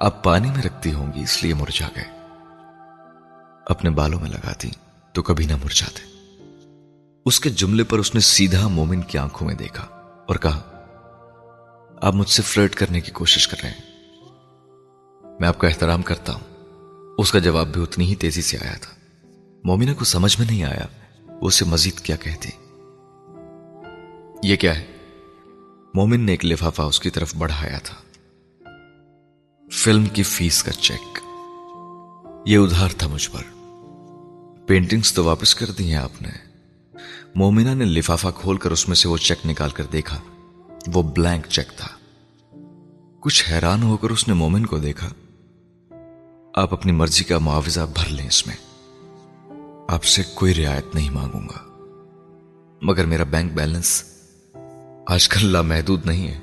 آپ پانی میں رکھتی ہوں گی، اس لیے مرجھا گئے۔ اپنے بالوں میں لگاتی، تو کبھی نہ مرجھاتے۔ اس کے جملے پر اس نے سیدھا مومن کی آنکھوں میں دیکھا اور کہا، آپ مجھ سے فلرٹ کرنے کی کوشش کر رہے ہیں۔ میں آپ کا احترام کرتا ہوں۔ اس کا جواب بھی اتنی ہی تیزی سے آیا تھا۔ مومنہ کو سمجھ میں نہیں آیا وہ اسے مزید کیا کہتی۔ یہ کیا ہے؟ مومن نے ایک لفافہ اس کی طرف بڑھایا تھا۔ فلم کی فیس کا چیک۔ یہ ادھار تھا مجھ پر۔ پینٹنگز تو واپس کر دی ہیں آپ نے۔ مومنہ نے لفافہ کھول کر اس میں سے وہ چیک نکال کر دیکھا۔ وہ بلینک چیک تھا۔ کچھ حیران ہو کر اس نے مومن کو دیکھا۔ آپ اپنی مرضی کا معاوضہ بھر لیں اس میں۔ آپ سے کوئی رعایت نہیں مانگوں گا۔ مگر میرا بینک بیلنس آج کل لامحدود نہیں ہے۔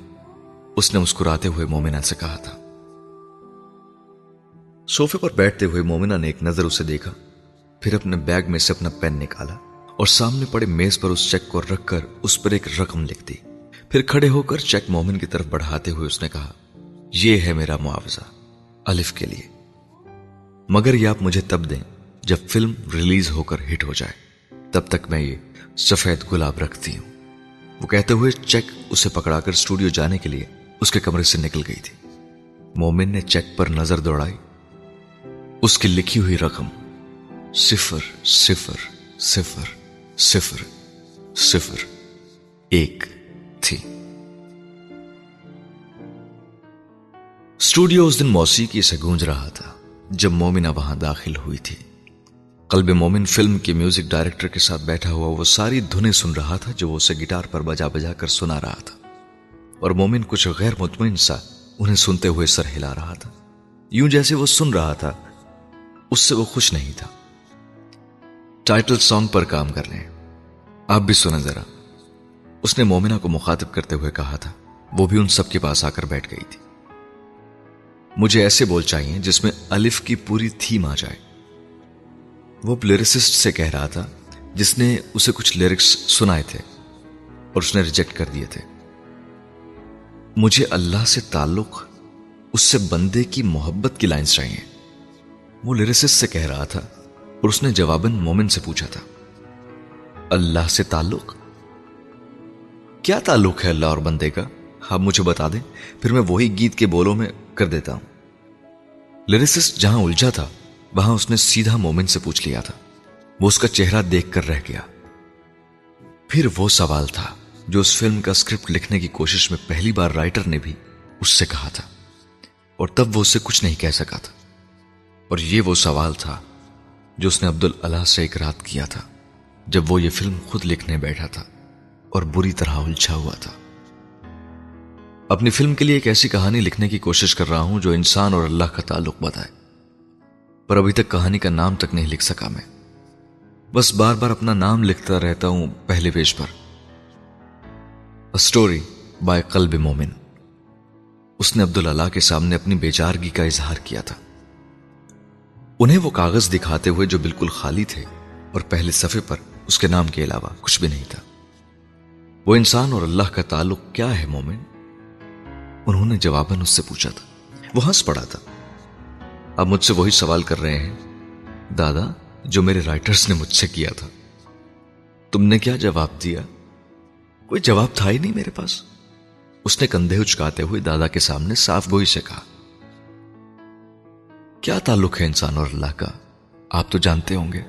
اس نے مسکراتے ہوئے مومنا سے کہا تھا۔ سوفے پر بیٹھتے ہوئے مومنا نے ایک نظر اسے دیکھا، پھر اپنے بیگ میں سے اپنا پین نکالا اور سامنے پڑے میز پر اس چیک کو رکھ کر اس پر ایک رقم لکھ دی۔ پھر کھڑے ہو کر چیک مومن کی طرف بڑھاتے ہوئے اس نے کہا، یہ ہے میرا معاوضہ، الف کے لیے۔ مگر یہ آپ مجھے تب دیں جب فلم ریلیز ہو کر ہٹ ہو جائے۔ تب تک میں یہ سفید گلاب رکھتی ہوں۔ وہ کہتے ہوئے چیک اسے پکڑا کر اسٹوڈیو جانے کے لیے اس کے کمرے سے نکل گئی تھی۔ مومن نے چیک پر نظر دوڑائی۔ اس کی لکھی ہوئی رقم صفر صفر صفر صفر صفر، ایک تھی۔ اسٹوڈیو اس دن موسیقی سے گونج رہا تھا۔ جب مومنہ وہاں داخل ہوئی تھی۔ قلب مومن فلم کے میوزک ڈائریکٹر کے ساتھ بیٹھا ہوا، وہ ساری دھنیں سن رہا تھا جو وہ اسے گٹار پر بجا بجا کر سنا رہا تھا۔ اور مومن کچھ غیر مطمئن سا انہیں سنتے ہوئے سر ہلا رہا تھا۔ یوں جیسے وہ سن رہا تھا، اس سے وہ خوش نہیں تھا۔ ٹائٹل سانگ پر کام کر رہے ہیں آپ بھی سنیں ذرا۔ اس نے مومنہ کو مخاطب کرتے ہوئے کہا تھا، وہ بھی ان سب کے پاس آ کر بیٹھ گئی تھی۔ مجھے ایسے بول چاہیے جس میں الف کی پوری تھیم آ جائے۔ وہ پلیرسسٹ سے کہہ رہا تھا جس نے اسے کچھ لیرکس سنائے تھے اور اس نے ریجیکٹ کر دیے تھے۔ مجھے اللہ سے تعلق، اس سے بندے کی محبت کی لائنز چاہیے۔ وہ لیرسسٹ سے کہہ رہا تھا اور اس نے جواباً مومن سے پوچھا تھا۔ اللہ سے تعلق؟ کیا تعلق ہے اللہ اور بندے کا؟ آپ مجھے بتا دیں، پھر میں وہی گیت کے بولوں میں کر دیتا ہوں۔ لیریسسٹ جہاں الجھا تھا، وہاں اس نے سیدھا مومن سے پوچھ لیا تھا۔ وہ اس کا چہرہ دیکھ کر رہ گیا۔ پھر وہ سوال تھا جو اس فلم کا اسکرپٹ لکھنے کی کوشش میں پہلی بار رائٹر نے بھی اس سے کہا تھا۔ اور تب وہ اسے کچھ نہیں کہہ سکا تھا۔ اور یہ وہ سوال تھا جو اس نے عبد اللہ سے ایک رات کیا تھا، جب وہ یہ فلم خود لکھنے بیٹھا تھا اور بری طرح الجھا ہوا تھا۔ اپنی فلم کے لیے ایک ایسی کہانی لکھنے کی کوشش کر رہا ہوں جو انسان اور اللہ کا تعلق بتائے پر ابھی تک کہانی کا نام تک نہیں لکھ سکا میں۔ بس بار بار اپنا نام لکھتا رہتا ہوں پہلے پیج پر۔ اسٹوری بائی قلب مومن۔ اس نے عبد اللہ کے سامنے اپنی بیچارگی کا اظہار کیا تھا۔ انہیں وہ کاغذ دکھاتے ہوئے جو بالکل خالی تھے اور پہلے صفحے پر اس کے نام کے علاوہ کچھ بھی نہیں تھا۔ وہ انسان اور اللہ کا تعلق کیا ہے مومن؟ انہوں نے جواباً اس سے پوچھا تھا۔ وہ ہنس پڑا تھا۔ اب مجھ سے وہی سوال کر رہے ہیں۔ دادا، جو میرے رائٹرز نے مجھ سے کیا تھا۔ تم نے کیا جواب دیا؟ کوئی جواب تھا ہی نہیں میرے پاس۔ اس نے کندھے اچکاتے ہوئے دادا کے سامنے صاف گوئی سے کہا۔ کیا تعلق ہے انسان اور اللہ کا؟ آپ تو جانتے ہوں گے۔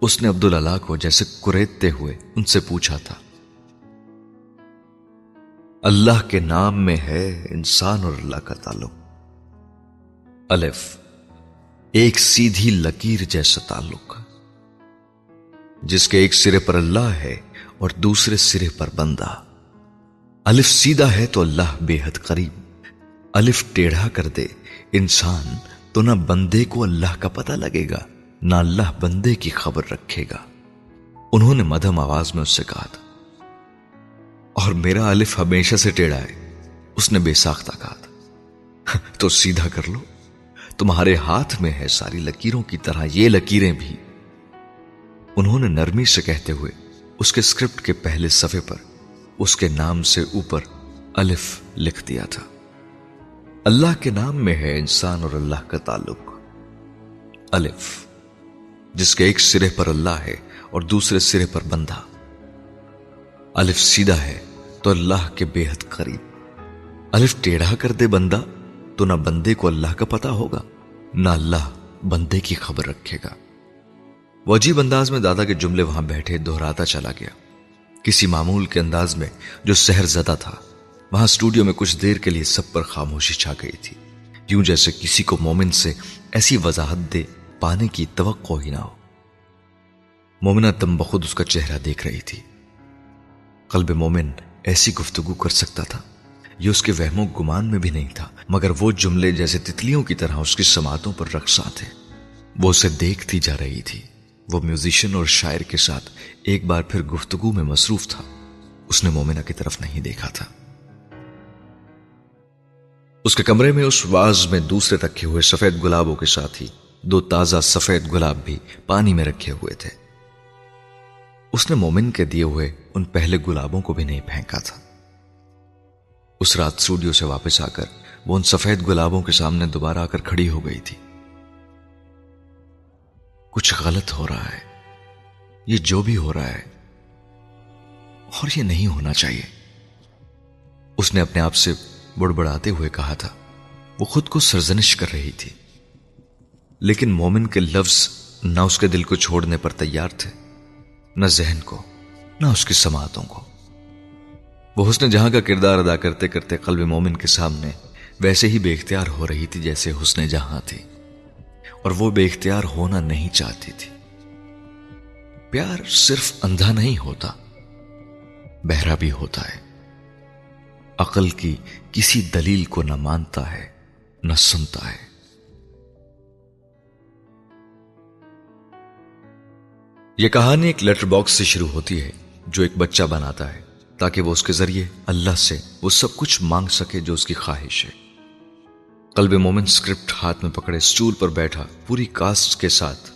اس نے عبداللہ کو جیسے کریدتے ہوئے ان سے پوچھا تھا۔ اللہ کے نام میں ہے انسان اور اللہ کا تعلق۔ الف، ایک سیدھی لکیر جیسا تعلق۔ جس کے ایک سرے پر اللہ ہے اور دوسرے سرے پر بندہ۔ الف سیدھا ہے تو اللہ بے حد قریب۔ الف ٹیڑھا کر دے، انسان تو نہ بندے کو اللہ کا پتہ لگے گا، نہ اللہ بندے کی خبر رکھے گا۔ انہوں نے مدھم آواز میں اس سے کہا تھا اور میرا الف ہمیشہ سے ٹیڑھا ہے۔ اس نے بے ساختہ کہا تھا۔ تو سیدھا کر لو۔ تمہارے ہاتھ میں ہے ساری لکیروں کی طرح یہ لکیریں بھی۔ انہوں نے نرمی سے کہتے ہوئے اس کے اسکرپٹ کے پہلے صفحے پر اس کے نام سے اوپر الف لکھ دیا تھا۔ اللہ کے نام میں ہے انسان اور اللہ کا تعلق۔ الف، جس کے ایک سرے پر اللہ ہے اور دوسرے سرے پر بندہ۔ الف سیدھا ہے تو اللہ کے بے حد قریب۔ الف ٹیڑھا کر دے بندہ، تو نہ بندے کو اللہ کا پتا ہوگا، نہ اللہ بندے کی خبر رکھے گا۔ وہ عجیب انداز میں دادا کے جملے وہاں بیٹھے دہراتا چلا گیا۔ کسی معمول کے انداز میں جو سہر زدہ تھا، وہاں اسٹوڈیو میں کچھ دیر کے لیے سب پر خاموشی چھا گئی تھی۔ یوں جیسے کسی کو مومن سے ایسی وضاحت دے پانے کی توقع ہی نہ ہو۔ مومنہ تم بخود اس کا چہرہ دیکھ رہی تھی۔ قلب مومن ایسی گفتگو کر سکتا تھا۔ یہ اس کے وہم و گمان میں بھی نہیں تھا، مگر وہ جملے جیسے تتلیوں کی طرح اس کی سماعتوں پر رقصا تھے وہ اسے دیکھتی جا رہی تھی۔ وہ میوزیشین اور شاعر کے ساتھ ایک بار پھر گفتگو میں مصروف تھا۔ اس نے مومنہ کی طرف نہیں دیکھا تھا۔ اس کے کمرے میں اس واز میں دوسرے رکھے ہوئے سفید گلابوں کے ساتھ ہی دو تازہ سفید گلاب بھی پانی میں رکھے ہوئے تھے۔ اس نے مومن کے دیے ہوئے ان پہلے گلابوں کو بھی نہیں پھینکا تھا۔ اس رات اسٹوڈیو سے واپس آ کر وہ ان سفید گلابوں کے سامنے دوبارہ آ کر کھڑی ہو گئی تھی۔ کچھ غلط ہو رہا ہے۔ یہ جو بھی ہو رہا ہے۔ اور یہ نہیں ہونا چاہیے۔ اس نے اپنے آپ سے بڑبڑاتے ہوئے کہا تھا۔ وہ خود کو سرزنش کر رہی تھی۔ لیکن مومن کے لفظ نہ اس کے دل کو چھوڑنے پر تیار تھے۔ نہ ذہن کو، نہ اس کی سماعتوں کو۔ وہ حسن جہاں کا کردار ادا کرتے کرتے قلب مومن کے سامنے ویسے ہی بے اختیار ہو رہی تھی جیسے حسن جہاں تھی۔ اور وہ بے اختیار ہونا نہیں چاہتی تھی۔ پیار صرف اندھا نہیں ہوتا، بہرا بھی ہوتا ہے۔ عقل کی کسی دلیل کو نہ مانتا ہے، نہ سنتا ہے۔ یہ کہانی ایک لیٹر باکس سے شروع ہوتی ہے، جو ایک بچہ بناتا ہے، تاکہ وہ اس کے ذریعے اللہ سے وہ سب کچھ مانگ سکے جو اس کی خواہش ہے۔ قلب مومن سکرپٹ ہاتھ میں پکڑے سٹول پر بیٹھا، پوری کاسٹ کے ساتھ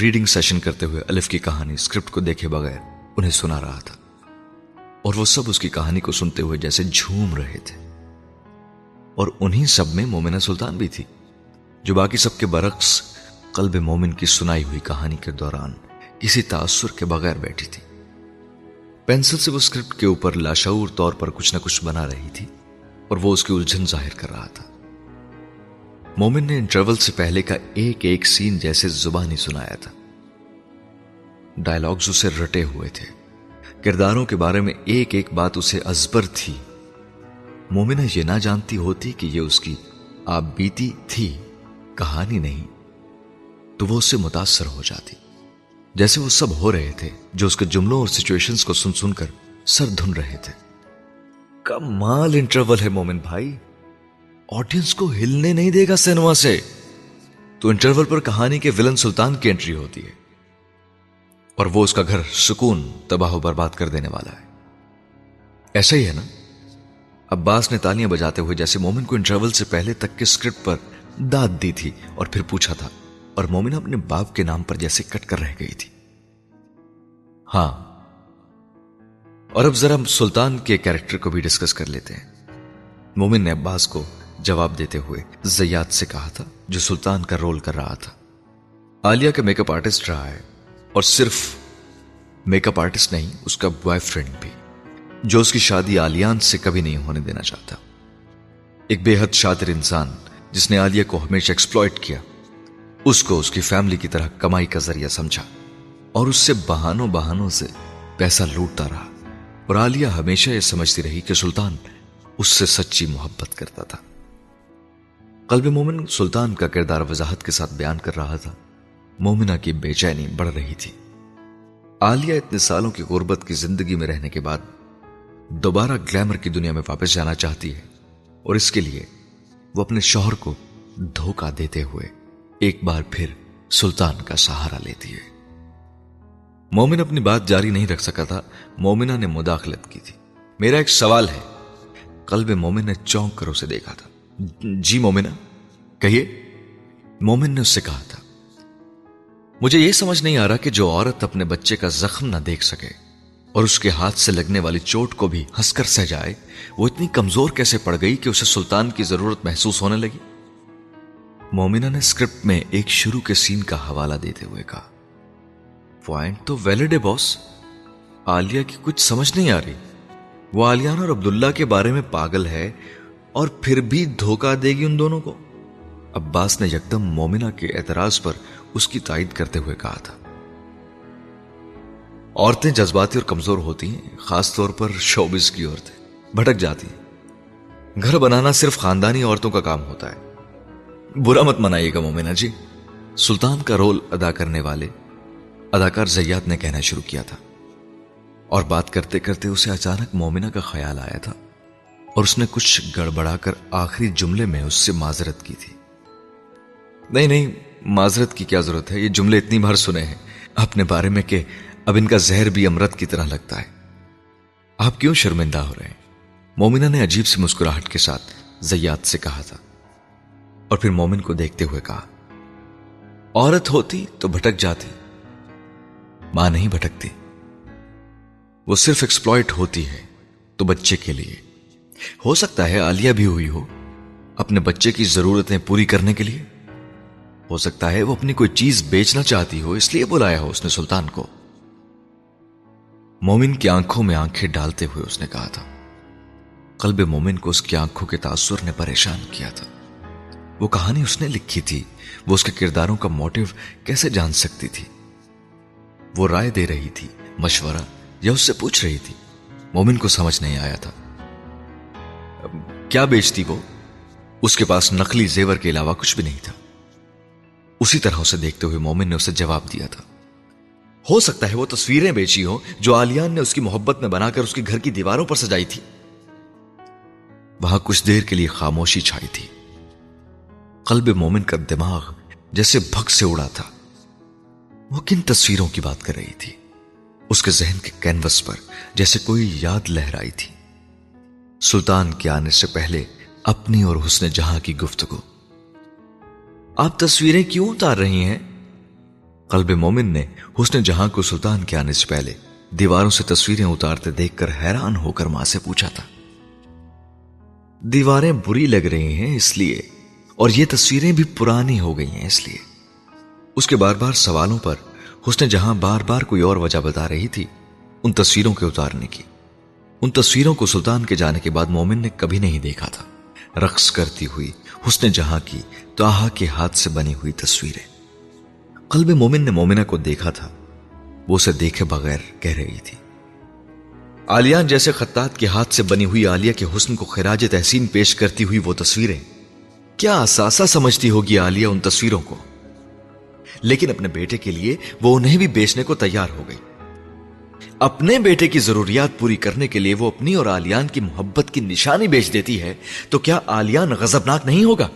ریڈنگ سیشن کرتے ہوئے الف کی کہانی سکرپٹ کو دیکھے بغیر انہیں سنا رہا تھا۔ اور وہ سب اس کی کہانی کو سنتے ہوئے جیسے جھوم رہے تھے۔ اور انہی سب میں مومنہ سلطان بھی تھی، جو باقی سب کے برعکس قلب مومن کی سنائی ہوئی کہانی کے دوران کسی تاثر کے بغیر بیٹھی تھی۔ پینسل سے وہ اسکرپٹ کے اوپر لاشعور طور پر کچھ نہ کچھ بنا رہی تھی اور وہ اس کی الجھن ظاہر کر رہا تھا۔ مومن نے انٹرول سے پہلے کا ایک ایک سین جیسے زبانی سنایا تھا۔ ڈائلگز اسے رٹے ہوئے تھے۔ کرداروں کے بارے میں ایک ایک بات اسے ازبر تھی۔ مومنہ یہ نہ جانتی ہوتی کہ یہ اس کی آپ بیتی تھی، کہانی نہیں۔ تو وہ اس سے متاثر ہو جاتی۔ جیسے وہ سب ہو رہے تھے، جو اس کے جملوں اور سچویشنز کو سن سن کر سر دھن رہے تھے۔ کمال انٹرول ہے مومن بھائی۔ آڈینس کو ہلنے نہیں دے گا سینما سے۔ تو انٹرول پر کہانی کے ولن سلطان کی انٹری ہوتی ہے۔ اور وہ اس کا گھر سکون، تباہ و برباد کر دینے والا ہے۔ ایسا ہی ہے نا؟ عباس نے تالیاں بجاتے ہوئے جیسے مومن کو انٹرول سے پہلے تک کے اسکرپٹ پر داد دی تھی اور پھر پوچھا تھا اور مومنہ اپنے باپ کے نام پر جیسے کٹ کر رہ گئی تھی۔ ہاں۔ اور اب ذرا سلطان کے کیریکٹر کو بھی ڈسکس کر لیتے ہیں۔ مومن نے عباس کو جواب دیتے ہوئے زیاد سے کہا تھا، جو سلطان کا رول کر رہا تھا۔ آلیا کا میک اپ آرٹسٹ رہا ہے، اور صرف میک اپ آرٹسٹ نہیں، اس کا بوائے فرینڈ بھی، جو اس کی شادی آلیان سے کبھی نہیں ہونے دینا چاہتا۔ ایک بے حد شاطر انسان، جس نے آلیا کو ہمیشہ ایکسپلوئٹ کیا۔ اس کو اس کی فیملی کی طرح کمائی کا ذریعہ سمجھا اور اس سے بہانوں بہانوں سے پیسہ لوٹتا رہا اور عالیہ ہمیشہ یہ سمجھتی رہی کہ سلطان اس سے سچی محبت کرتا تھا۔ قلب مومن سلطان کا کردار وضاحت کے ساتھ بیان کر رہا تھا۔ مومنہ کی بے چینی بڑھ رہی تھی۔ عالیہ اتنے سالوں کی غربت کی زندگی میں رہنے کے بعد، دوبارہ گلیمر کی دنیا میں واپس جانا چاہتی ہے اور اس کے لیے وہ اپنے شوہر کو دھوکہ دیتے ہوئے ایک بار پھر سلطان کا سہارا لیتی ہے۔ مومن اپنی بات جاری نہیں رکھ سکا تھا مومنا نے مداخلت کی تھی۔ میرا ایک سوال ہے، قلب مومن نے چونک کر اسے دیکھا تھا۔ جی مومنا کہیے۔ مومن نے اس سے کہا تھا، مجھے یہ سمجھ نہیں آ رہا کہ جو عورت اپنے بچے کا زخم نہ دیکھ سکے اور اس کے ہاتھ سے لگنے والی چوٹ کو بھی ہنس کر سہ جائے، وہ اتنی کمزور کیسے پڑ گئی کہ اسے سلطان کی ضرورت محسوس ہونے لگی؟ مومنا نے اسکرپٹ میں ایک شروع کے سین کا حوالہ دیتے ہوئے کہا پوائنٹ تو ویلڈ ہے باس آلیا کی کچھ سمجھ نہیں آ رہی۔ وہ آلیان اور عبداللہ کے بارے میں پاگل ہے اور پھر بھی دھوکہ دے گی ان دونوں کو۔ عباس نے یکدم مومنا کے اعتراض پر اس کی تائید کرتے ہوئے کہا تھا۔ عورتیں جذباتی اور کمزور ہوتی ہیں، خاص طور پر شوبز کی عورتیں، بھٹک جاتی ہیں۔ گھر بنانا صرف خاندانی عورتوں کا کام ہوتا ہے۔ برا مت منائیے گا مومنا جی سلطان کا رول ادا کرنے والے اداکار زیاد نے کہنا شروع کیا تھا۔ اور بات کرتے کرتے اسے اچانک مومنا کا خیال آیا تھا اور اس نے کچھ گڑبڑا کر آخری جملے میں اس سے معذرت کی تھی۔ نہیں نہیں، معذرت کی کیا ضرورت ہے؟ یہ جملے اتنی بار سنے ہیں۔ اپنے بارے میں کہ اب ان کا زہر بھی امرت کی طرح لگتا ہے۔ آپ کیوں شرمندہ ہو رہے ہیں؟ مومنا نے عجیب سی مسکراہٹ کے ساتھ زیاد سے کہا تھا۔ اور پھر مومن کو دیکھتے ہوئے کہا، عورت ہوتی تو بھٹک جاتی، ماں نہیں بھٹکتی۔ وہ صرف ایکسپلوئٹ ہوتی ہے تو بچے کے لیے۔ ہو سکتا ہے آلیا بھی ہوئی ہو، اپنے بچے کی ضرورتیں پوری کرنے کے لیے۔ ہو سکتا ہے وہ اپنی کوئی چیز بیچنا چاہتی ہو، اس لیے بلایا ہو اس نے سلطان کو۔ مومن کی آنکھوں میں آنکھیں ڈالتے ہوئے اس نے کہا تھا، قلب مومن کو اس کی آنکھوں کے تاثر نے پریشان کیا تھا۔ وہ کہانی اس نے لکھی تھی۔ وہ اس کے کرداروں کا موٹو کیسے جان سکتی تھی؟ وہ رائے دے رہی تھی، مشورہ، یا اس سے پوچھ رہی تھی۔ مومن کو سمجھ نہیں آیا تھا۔ کیا بیچتی وہ؟ اس کے پاس نقلی زیور کے علاوہ کچھ بھی نہیں تھا۔ اسی طرح اسے دیکھتے ہوئے مومن نے اسے جواب دیا تھا۔ ہو سکتا ہے وہ تصویریں بیچی ہوں جو آلیان نے اس کی محبت میں بنا کر اس کی گھر کی دیواروں پر سجائی تھی۔ وہاں کچھ دیر کے لیے خاموشی چھائی تھی۔ قلب مومن کا دماغ جیسے بھگ سے اڑا تھا۔ وہ کن تصویروں کی بات کر رہی تھی؟ اس کے ذہن کے کینوس پر جیسے کوئی یاد لہرائی تھی۔ سلطان کے آنے سے پہلے اپنی اور حسن جہاں کی گفتگو۔ آپ تصویریں کیوں اتار رہی ہیں؟ قلب مومن نے حسن جہاں کو سلطان کے آنے سے پہلے دیواروں سے تصویریں اتارتے دیکھ کر حیران ہو کر ماں سے پوچھا تھا۔ دیواریں بری لگ رہی ہیں اس لیے اور یہ تصویریں بھی پرانی ہو گئی ہیں اس لیے۔ اس کے بار بار سوالوں پر حسن جہاں بار بار کوئی اور وجہ بتا رہی تھی، ان تصویروں کے اتارنے کی۔ ان تصویروں کو سلطان کے جانے کے بعد مومن نے کبھی نہیں دیکھا تھا۔ رقص کرتی ہوئی حسن جہاں کی تو کے ہاتھ سے بنی ہوئی تصویریں۔ قلب مومن نے مومنہ کو دیکھا تھا۔ وہ اسے دیکھے بغیر کہہ رہی تھی۔ آلیان جیسے خطات کے ہاتھ سے بنی ہوئی آلیا کے حسن کو خراج تحسین پیش کرتی ہوئی وہ تصویریں کیا اثاثہ سمجھتی ہوگی آلیا ان تصویروں کو؟ لیکن اپنے بیٹے کے لیے وہ انہیں بھی بیچنے کو تیار ہو گئی۔ اپنے بیٹے کی ضروریات پوری کرنے کے لیے وہ اپنی اور آلیان کی محبت کی نشانی بیچ دیتی ہے، تو کیا آلیان غزبناک نہیں ہوگا؟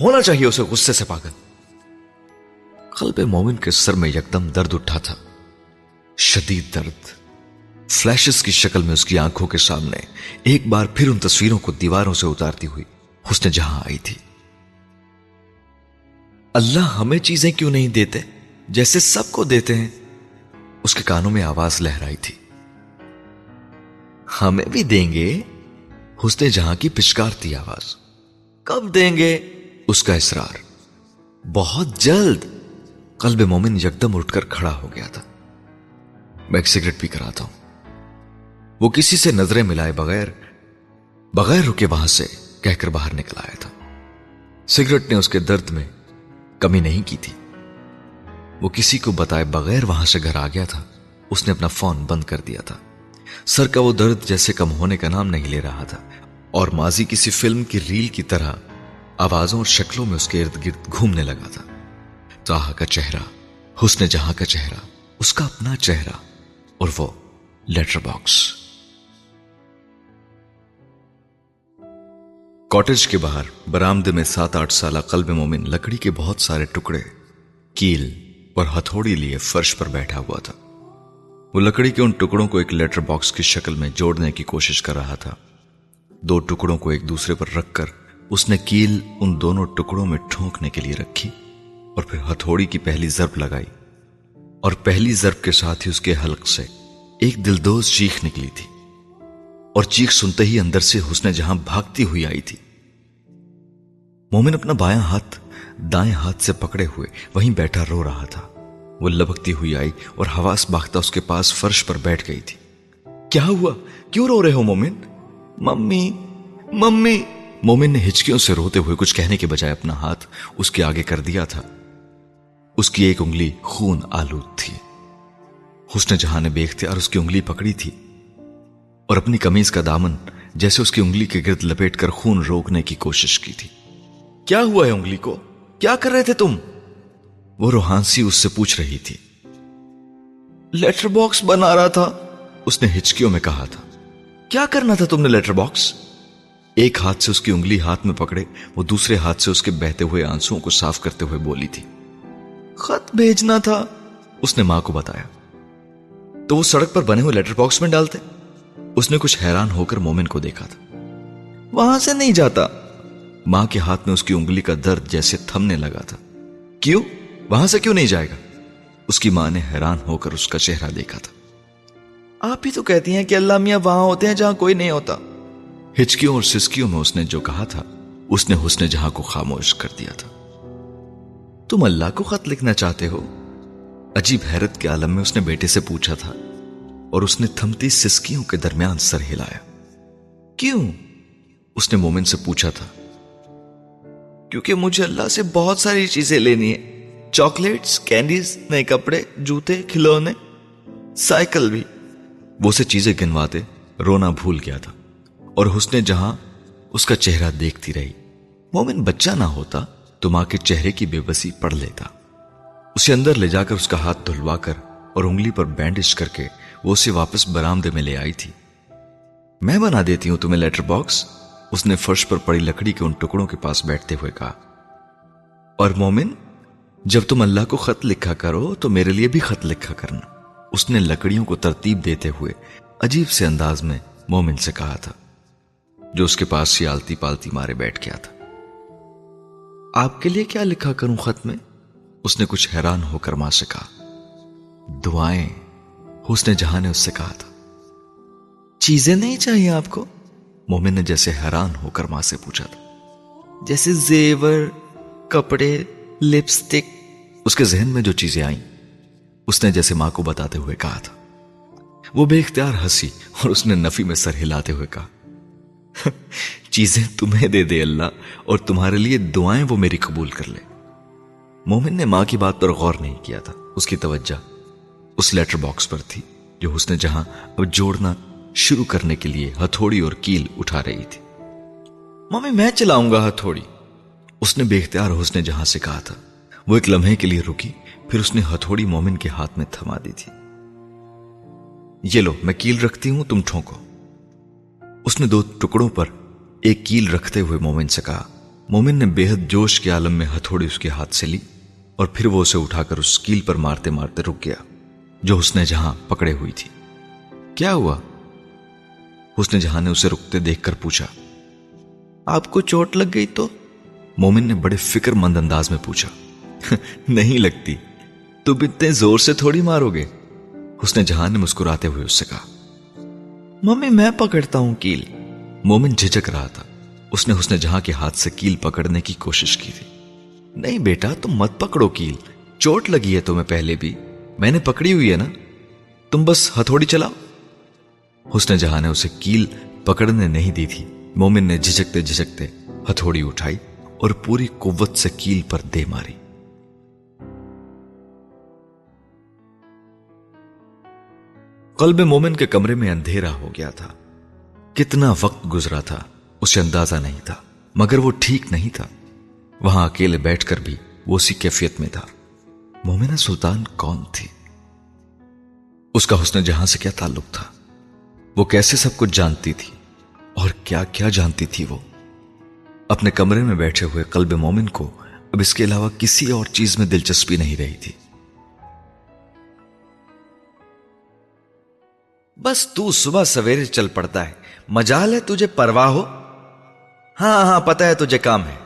ہونا چاہیے اسے غصے سے پاگل۔ قلب مومن کے سر میں یکدم درد اٹھا تھا۔ شدید درد۔ فلیشز کی شکل میں اس کی آنکھوں کے سامنے ایک بار پھر ان تصویروں کو دیواروں سے اتارتی ہوئی۔ حسن جہاں آئی تھی۔ اللہ ہمیں چیزیں کیوں نہیں دیتے جیسے سب کو دیتے ہیں؟ اس کے کانوں میں آواز لہرائی تھی۔ ہمیں بھی دیں گے؟ حسن جہاں کی پچکار تھی آواز۔ کب دیں گے؟ اس کا اسرار بہت جلد۔ قلب مومن یکدم اٹھ کر کھڑا ہو گیا تھا۔ میں ایک سگریٹ پی کر آتا ہوں۔ وہ کسی سے نظریں ملائے بغیر بغیر رکے وہاں سے کہہ کر باہر نکل آیا تھا۔ سگریٹ نے اس کے درد میں کمی نہیں کی تھی۔ وہ کسی کو بتائے بغیر وہاں سے گھر آ گیا تھا۔ اس نے اپنا فون بند کر دیا تھا۔ سر کا وہ درد جیسے کم ہونے کا نام نہیں لے رہا تھا۔ اور ماضی کسی فلم کی ریل کی طرح آوازوں اور شکلوں میں اس کے ارد گرد گھومنے لگا تھا۔ تاہا کا چہرہ، حسن جہاں کا چہرہ، اس کا اپنا چہرہ اور وہ لیٹر باکس۔ کاٹیج کے باہر برامدے میں سات آٹھ سالہ قلب مومن لکڑی کے بہت سارے ٹکڑے، کیل اور ہتھوڑی لیے فرش پر بیٹھا ہوا تھا۔ وہ لکڑی کے ان ٹکڑوں کو ایک لیٹر باکس کی شکل میں جوڑنے کی کوشش کر رہا تھا۔ دو ٹکڑوں کو ایک دوسرے پر رکھ کر اس نے کیل ان دونوں ٹکڑوں میں ٹھونکنے کے لیے رکھی اور پھر ہتھوڑی کی پہلی ضرب لگائی۔ اور پہلی ضرب کے ساتھ ہی اس کے حلق سے ایک دلدوز چیخ نکلی تھی۔ اور چیخ سنتے ہی اندر سے حسن جہاں بھاگتی ہوئی آئی تھی۔ مومن اپنا بایاں ہاتھ دائیں ہاتھ سے پکڑے ہوئے وہیں بیٹھا رو رہا تھا۔ وہ لبکتی ہوئی آئی اور حواس باختہ اس کے پاس فرش پر بیٹھ گئی تھی۔ کیا ہوا؟ کیوں رو رہے ہو مومن؟ Mummy mummy! مومن نے ہچکیوں سے روتے ہوئے کچھ کہنے کے بجائے اپنا ہاتھ اس کے آگے کر دیا تھا۔ اس کی ایک انگلی خون آلود تھی۔ حسن جہاں نے بے اختیار اس کی انگلی پکڑی تھی۔ اور اپنی کمیز کا دامن جیسے اس کی انگلی کے گرد لپیٹ کر خون روکنے کی کوشش کی تھی۔ کیا ہوا ہے انگلی کو؟ کیا کر رہے تھے تم؟ وہ روحانسی اس سے پوچھ رہی تھی۔ لیٹر باکس بنا رہا تھا، اس نے ہچکیوں میں کہا تھا۔ کیا کرنا تھا تم نے لیٹر باکس؟ ایک ہاتھ سے اس کی انگلی ہاتھ میں پکڑے، وہ دوسرے ہاتھ سے اس کے بہتے ہوئے آنسو کو صاف کرتے ہوئے بولی تھی۔ خط بھیجنا تھا، اس نے ماں کو بتایا۔ تو وہ سڑک پر بنے ہوئے لیٹر باکس میں ڈالتے۔ اس نے کچھ حیران ہو کر مومن کو دیکھا تھا۔ وہاں سے نہیں جاتا۔ ماں کے ہاتھ میں اس کی انگلی کا درد جیسے تھمنے لگا تھا۔ کیوں؟ وہاں سے کیوں نہیں جائے گا؟ اس کی ماں نے حیران ہو کر اس کا چہرہ دیکھا تھا۔ آپ ہی تو کہتی ہیں کہ اللہ میاں وہاں ہوتے ہیں جہاں کوئی نہیں ہوتا۔ ہچکیوں اور سسکیوں میں اس نے جو کہا تھا، اس نے حسن جہاں کو خاموش کر دیا تھا۔ تم اللہ کو خط لکھنا چاہتے ہو؟ عجیب حیرت کے عالم میں اس نے بیٹے سے پوچھا تھا۔ اور اس نے تھمتی سسکیوں کے درمیان سر ہلایا۔ کیوں؟ اس نے مومن سے پوچھا تھا۔ کیونکہ مجھے اللہ سے بہت ساری چیزیں لینی ہے چاکلیٹس، کینڈیز، نئے کپڑے، جوتے، کھلونے، سائیکل بھی۔ وہ سے چیزیں گنواتے رونا بھول گیا تھا۔ اور حسن جہاں اس کا چہرہ دیکھتی رہی۔ مومن بچہ نہ ہوتا تو ماں کے چہرے کی بے بسی پڑھ لیتا۔ اسے اندر لے جا کر اس کا ہاتھ دھلوا کر اور انگلی پر بینڈیج کر کے وہ اسے واپس برامدے میں لے آئی تھی۔ میں بنا دیتی ہوں تمہیں لیٹر باکس۔ اس نے فرش پر پڑی لکڑی کے ان ٹکڑوں کے پاس بیٹھتے ہوئے کہا، اور مومن، جب تم اللہ کو خط لکھا کرو تو میرے لیے بھی خط لکھا کرنا۔ اس نے لکڑیوں کو ترتیب دیتے ہوئے عجیب سے انداز میں مومن سے کہا تھا، جو اس کے پاس سیالتی پالتی مارے بیٹھ گیا تھا۔ آپ کے لیے کیا لکھا کروں خط میں؟ اس نے کچھ حیران ہو کر ماں سے کہا، دعائیں۔ حسن جہاں نے اس سے کہا تھا، چیزیں نہیں چاہیے آپ کو؟ مومن نے جیسے حیران ہو کر ماں سے پوچھا تھا، جیسے زیور، کپڑے، لپسٹک۔ اس کے ذہن میں جو چیزیں آئیں، اس نے جیسے ماں کو بتاتے ہوئے کہا تھا۔ وہ بے اختیار ہنسی اور اس نے نفی میں سر ہلاتے ہوئے کہا، چیزیں تمہیں دے دے اللہ اور تمہارے لیے دعائیں وہ میری قبول کر لے۔ مومن نے ماں کی بات پر غور نہیں کیا تھا، اس کی توجہ اس لیٹر باکس پر تھی جو اس نے جہاں اب جوڑنا شروع کرنے کے لیے ہتھوڑی اور کیل اٹھا رہی تھی۔ مامی میں چلاؤں گا ہتھوڑی اس نے بے اختیار حسن جہاں سے کہا تھا۔ وہ ایک لمحے کے لیے رکی، پھر اس نے ہتھوڑی مومن کے ہاتھ میں تھما دی تھی۔ یہ لو، میں کیل رکھتی ہوں، تم ٹھونکو اس نے دو ٹکڑوں پر ایک کیل رکھتے ہوئے مومن سے کہا۔ مومن نے بے حد جوش کے عالم میں ہتھوڑی اس کے ہاتھ سے لی اور پھر وہ اسے اٹھا کر اس کیل پر مارتے مارتے رک گیا۔ جو اس نے جہاں پکڑے ہوئی تھی۔ کیا ہوا؟ اس نے جہاں نے اسے رکتے دیکھ کر پوچھا، آپ کو چوٹ لگ گئی تو؟ مومن نے بڑے فکر مند انداز میں پوچھا، نہیں لگتی، تم اتنے زور سے تھوڑی مارو گے؟ اس نے جہاں نے مسکراتے ہوئے اس سے کہا، ممی، میں پکڑتا ہوں کیل۔ مومن جھجک رہا تھا۔ اس نے حسن جہاں کے ہاتھ سے کیل پکڑنے کی کوشش کی تھی۔ نہیں بیٹا، تم مت پکڑو کیل، چوٹ لگی ہے تمہیں پہلے بھی۔ میں نے پکڑی ہوئی ہے نا، تم بس ہتھوڑی چلاؤ۔ حسن جہاں نے اسے کیل پکڑنے نہیں دی تھی، مومن نے جھجکتے جھجکتے ہتھوڑی اٹھائی اور پوری قوت سے کیل پر دے ماری۔ قلب مومن کے کمرے میں اندھیرا ہو گیا تھا۔ کتنا وقت گزرا تھا، اسے اندازہ نہیں تھا، مگر وہ ٹھیک نہیں تھا۔ وہاں اکیلے بیٹھ کر بھی وہ اسی کیفیت میں تھا۔ مومنہ سلطان کون تھی؟ اس کا حسن جہاں سے کیا تعلق تھا؟ وہ کیسے سب کچھ جانتی تھی؟ اور کیا کیا جانتی تھی وہ؟ اپنے کمرے میں بیٹھے ہوئے قلب مومن کو اب اس کے علاوہ کسی اور چیز میں دلچسپی نہیں رہی تھی۔ بس تو صبح سویرے چل پڑتا ہے۔ مجال ہے تجھے پرواہ ہو؟ ہاں ہاں پتا ہے تجھے کام ہے۔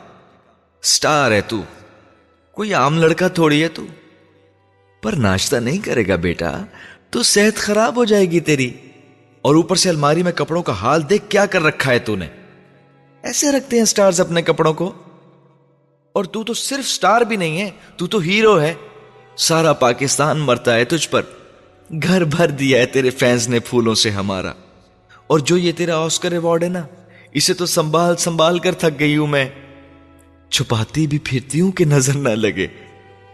سٹار ہے تو۔ کوئی عام لڑکا تھوڑی ہے تو؟ پر ناشتہ نہیں کرے گا بیٹا، تو صحت خراب ہو جائے گی تیری۔ اور اوپر سے الماری میں کپڑوں کا حال دیکھ کیا کر رکھا ہے تو نے۔ ایسے رکھتے ہیں سٹارز اپنے کپڑوں کو۔ اور تو تو صرف سٹار بھی نہیں ہے، تو تو ہیرو ہے۔ سارا پاکستان مرتا ہے تجھ پر۔ گھر بھر دیا ہے تیرے فینس نے پھولوں سے ہمارا۔ اور جو یہ تیرا آسکر ایوارڈ ہے نا، اسے تو سنبھال سنبھال کر تھک گئی ہوں میں۔ چھپاتی بھی پھرتی ہوں کہ نظر نہ لگے۔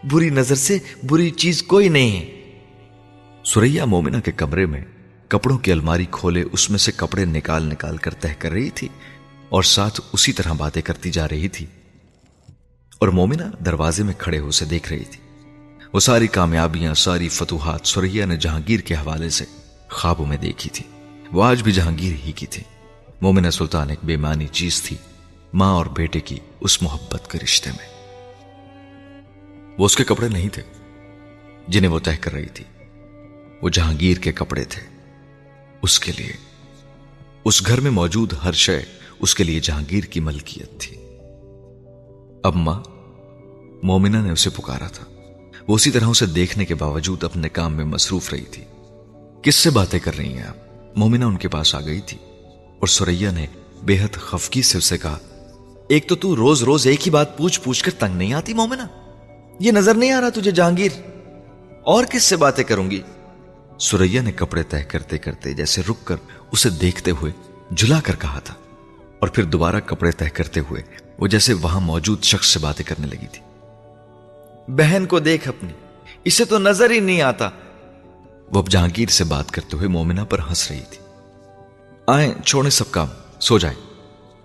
بری نظر سے بری چیز کوئی نہیں ہے۔ سوریا مومنا کے کمرے میں کپڑوں کی الماری کھولے اس میں سے کپڑے نکال نکال کر تہ کر رہی تھی اور ساتھ اسی طرح باتیں کرتی جا رہی تھی۔ اور مومنا دروازے میں کھڑے ہو اسے دیکھ رہی تھی۔ وہ ساری کامیابیاں، ساری فتوحات سوریا نے جہانگیر کے حوالے سے خوابوں میں دیکھی تھی۔ وہ آج بھی جہانگیر ہی کی تھی۔ مومنہ سلطان ایک بے معنی چیز تھی۔ ماں اور بیٹے کی اس محبت کے رشتے میں۔ وہ اس کے کپڑے نہیں تھے جنہیں وہ طے کر رہی تھی۔ وہ جہانگیر کے کپڑے تھے۔ اس کے لیے، اس گھر میں موجود ہر شے اس کے لیے جہانگیر کی ملکیت تھی۔ اب ماں مومنہ نے اسے پکارا تھا۔ وہ اسی طرح اسے دیکھنے کے باوجود اپنے کام میں مصروف رہی تھی۔ کس سے باتیں کر رہی ہیں آپ؟ مومنہ ان کے پاس آ گئی تھی اور سوریا نے بے حد خفکی سے اسے کہا، ایک تو تو روز روز ایک ہی بات پوچھ پوچھ کر تنگ نہیں آتی مومنہ؟ یہ نظر نہیں آ رہا تجھے جہانگیر؟ اور کس سے باتیں کروں گی؟ سوریا نے کپڑے طے کرتے کرتے جیسے رک کر اسے دیکھتے ہوئے جلا کر کہا تھا، اور پھر دوبارہ کپڑے طے کرتے ہوئے وہ جیسے وہاں موجود شخص سے باتیں کرنے لگی تھی۔ بہن کو دیکھ اپنی، اسے تو نظر ہی نہیں آتا۔ وہ اب جہانگیر سے بات کرتے ہوئے مومنہ پر ہنس رہی تھی۔ آئیں، چھوڑیں سب کام، سو جائیں۔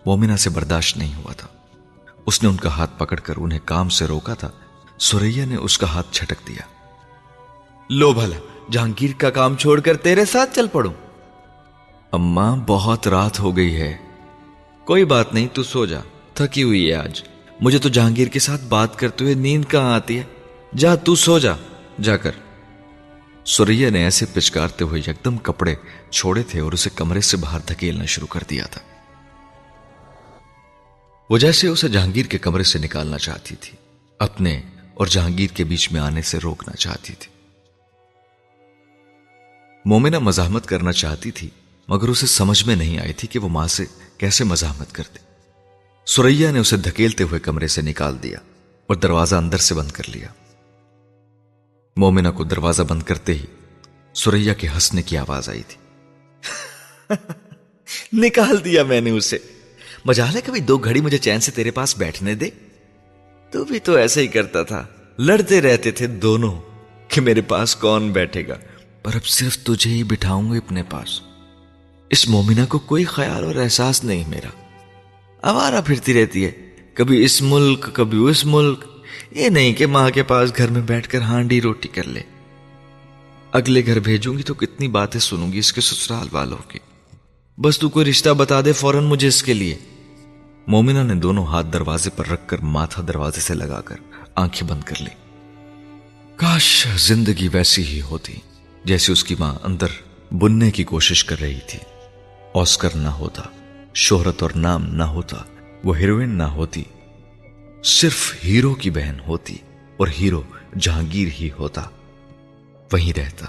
مومنہ سے برداشت نہیں ہوا تھا۔ اس نے ان کا ہاتھ پکڑ کر انہیں کام سے روکا تھا۔ سوریا نے اس کا ہاتھ چھٹک دیا۔ لو بھلا، جہانگیر کا کام چھوڑ کر تیرے ساتھ چل پڑوں۔ اماں بہت رات ہو گئی ہے۔ کوئی بات نہیں، تو سو جا۔ تھکی ہوئی ہے آج۔ مجھے تو جہانگیر کے ساتھ بات کرتے ہوئے نیند کہاں آتی ہے؟ جا، تو سو جا۔ جا کر۔ سوریا نے ایسے پچکارتے ہوئے یکدم کپڑے چھوڑے تھے اور اسے کمرے سے باہر دھکیلنا شروع کر دیا تھا۔ وہ جیسے اسے جہانگیر کے کمرے سے نکالنا چاہتی تھی۔ اپنے اور جہانگیر کے بیچ میں آنے سے روکنا چاہتی تھی۔ مومنہ مزاحمت کرنا چاہتی تھی، مگر اسے سمجھ میں نہیں آئی تھی کہ وہ ماں سے کیسے مزاحمت کرتے۔ سوریا نے اسے دھکیلتے ہوئے کمرے سے نکال دیا اور دروازہ اندر سے بند کر لیا۔ مومنہ کو دروازہ بند کرتے ہی سوریا کے ہنسنے کی آواز آئی تھی۔ نکال دیا میں نے اسے۔ مجال ہے کبھی دو گھڑی مجھے چین سے تیرے پاس بیٹھنے دے۔ تو بھی تو ایسا ہی کرتا تھا۔ لڑتے رہتے تھے دونوں کہ میرے پاس کون بیٹھے گا۔ پر اب صرف تجھے ہی بٹھاؤں گا اپنے پاس۔ اس مومنہ کو کوئی خیال اور احساس نہیں میرا۔ آوارہ پھرتی رہتی ہے۔ کبھی اس ملک، کبھی اس ملک۔ یہ نہیں کہ ماں کے پاس گھر میں بیٹھ کر ہانڈی روٹی کر لے۔ اگلے گھر بھیجوں گی تو کتنی باتیں سنوں گی اس کے سسرال والوں کی۔ بس تو کوئی رشتہ بتا دے فوراً مجھے اس کے لیے۔ مومنہ نے دونوں ہاتھ دروازے پر رکھ کر ماتھا دروازے سے لگا کر آنکھیں بند کر لی کاش زندگی ویسی ہی ہوتی جیسے اس کی ماں اندر بننے کی کوشش کر رہی تھی۔ اوسکر نہ ہوتا، شہرت اور نام نہ ہوتا، وہ ہیروئن نہ ہوتی، صرف ہیرو کی بہن ہوتی اور ہیرو جہانگیر ہی ہوتا۔ وہیں رہتا۔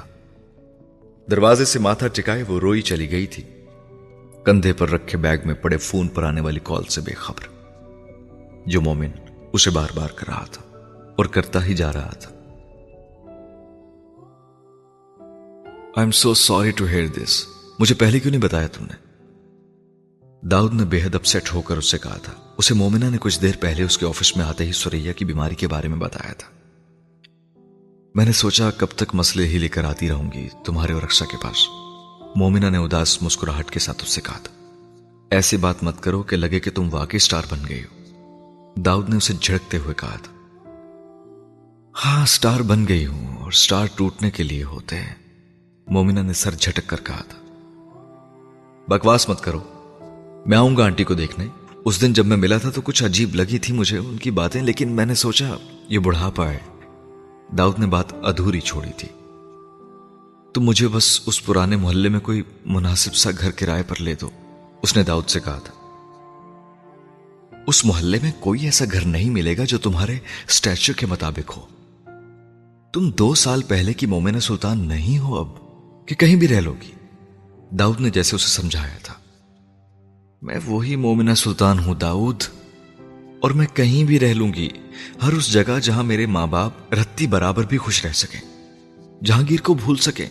دروازے سے ماتھا ٹکائے وہ روئی چلی گئی تھی۔ کندھے پر رکھے بیگ میں پڑے فون پر آنے والی کال سے بے خبر۔ جو مومن اسے بار بار کر رہا تھا اور کرتا ہی جا رہا تھا۔ I am so sorry to hear this مجھے پہلے کیوں نہیں بتایا تم نے؟ داؤد نے بے حد اپسٹ ہو کر اس سے کہا تھا۔ اسے مومنہ نے کچھ دیر پہلے اس کے آفس میں آتے ہی سوریا کی بیماری کے بارے میں بتایا تھا۔ میں نے سوچا کب تک مسئلے ہی لے کر آتی رہوں گی تمہارے اور رکشا کے پاس۔ مومنہ نے اداس مسکراہٹ کے ساتھ اس سے کہا تھا، ایسی بات مت کرو کہ لگے کہ تم واقعی سٹار بن گئی ہو۔ داؤد نے اسے جھڑکتے ہوئے کہا تھا ہاں سٹار بن گئی ہوں اور سٹار ٹوٹنے کے لیے ہوتے ہیں۔ مومنہ نے سر جھٹک کر کہا تھا، بکواس مت کرو، میں آؤں گا آنٹی کو دیکھنے۔ اس دن جب میں ملا تھا تو کچھ عجیب لگی تھی مجھے ان کی باتیں، لیکن میں نے سوچا، یہ بڑھاپا ہے۔ داؤد نے بات ادھوری چھوڑی تھی۔ تو مجھے بس اس پرانے محلے میں کوئی مناسب سا گھر کرائے پر لے دو، اس نے داؤد سے کہا تھا۔ اس محلے میں کوئی ایسا گھر نہیں ملے گا جو تمہارے اسٹیچر کے مطابق ہو۔ تم دو سال پہلے کی مومن سلطان نہیں ہو اب، کہ کہیں بھی رہ لو گی۔ داؤد نے جیسے اسے سمجھایا تھا۔ میں وہی مومنہ سلطان ہوں داؤد، اور میں کہیں بھی رہ لوں گی، ہر اس جگہ جہاں میرے ماں باپ رتی برابر بھی خوش رہ سکیں جہانگیر کو بھول سکیں۔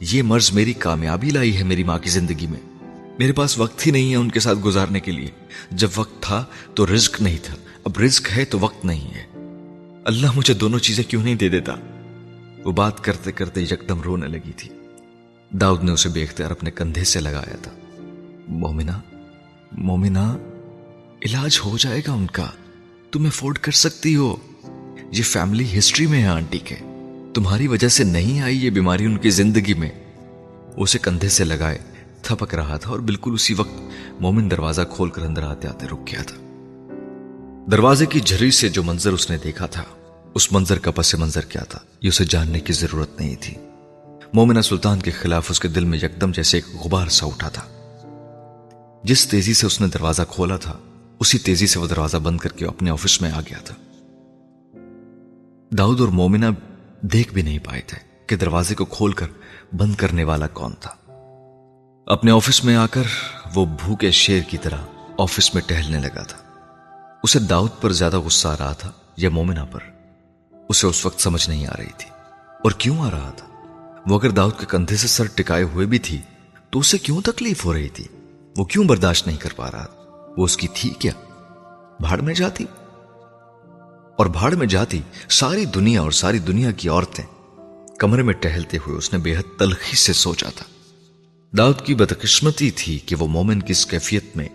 یہ مرض میری کامیابی لائی ہے میری ماں کی زندگی میں۔ میرے پاس وقت ہی نہیں ہے ان کے ساتھ گزارنے کے لیے۔ جب وقت تھا تو رزق نہیں تھا۔ اب رزق ہے تو وقت نہیں ہے۔ اللہ مجھے دونوں چیزیں کیوں نہیں دے دیتا؟ وہ بات کرتے کرتے یکدم رونے لگی تھی۔ داؤد نے اسے بے اختیار اپنے کندھے سے لگایا تھا۔ مومنا مومنا علاج ہو جائے گا ان کا۔ تم افورڈ کر سکتی ہو۔ یہ فیملی ہسٹری میں ہے، آنٹی کے۔ تمہاری وجہ سے نہیں آئی یہ بیماری ان کی زندگی میں؟ اسے کندھے سے لگائے، تھپک رہا تھا اور بالکل اسی وقت مومن دروازہ کھول کر اندر آتے آتے رک گیا تھا۔ دروازے کی جھری سے جو منظر اس نے دیکھا تھا، اس منظر کا پس منظر کیا تھا؟ یہ اسے جاننے کی ضرورت نہیں تھی۔ مومنہ سلطان کے خلاف اس کے دل میں یکدم جیسے ایک غبار سا اٹھا تھا۔ جس تیزی سے اس نے دروازہ کھولا تھا، اسی تیزی سے وہ دروازہ بند کر کے اپنے آفس میں آ گیا تھا۔ داؤد اور مومنہ دیکھ بھی نہیں پائے تھے کہ دروازے کو کھول کر بند کرنے والا کون تھا۔ اپنے آفس میں آ کر وہ بھوکے شیر کی طرح آفس میں ٹہلنے لگا تھا۔ اسے داؤد پر زیادہ غصہ آ رہا تھا یا مومنہ پر؟ اسے اس وقت سمجھ نہیں آ رہی تھی۔ اور کیوں آ رہا تھا؟ وہ اگر داؤد کے کندھے سے سر ٹکائے ہوئے بھی تھی تو اسے کیوں تکلیف ہو رہی تھی؟ وہ کیوں برداشت نہیں کر پا رہا؟ وہ اس کی تھی کیا؟ بھاڑ میں جاتی؟ اور بھاڑ میں جاتی ساری دنیا اور ساری دنیا کی عورتیں کمرے میں ٹہلتے ہوئے اس نے بے حد تلخی سے سوچا تھا۔ داؤد کی بدقسمتی تھی کہ وہ مومن کی اس کیفیت میں،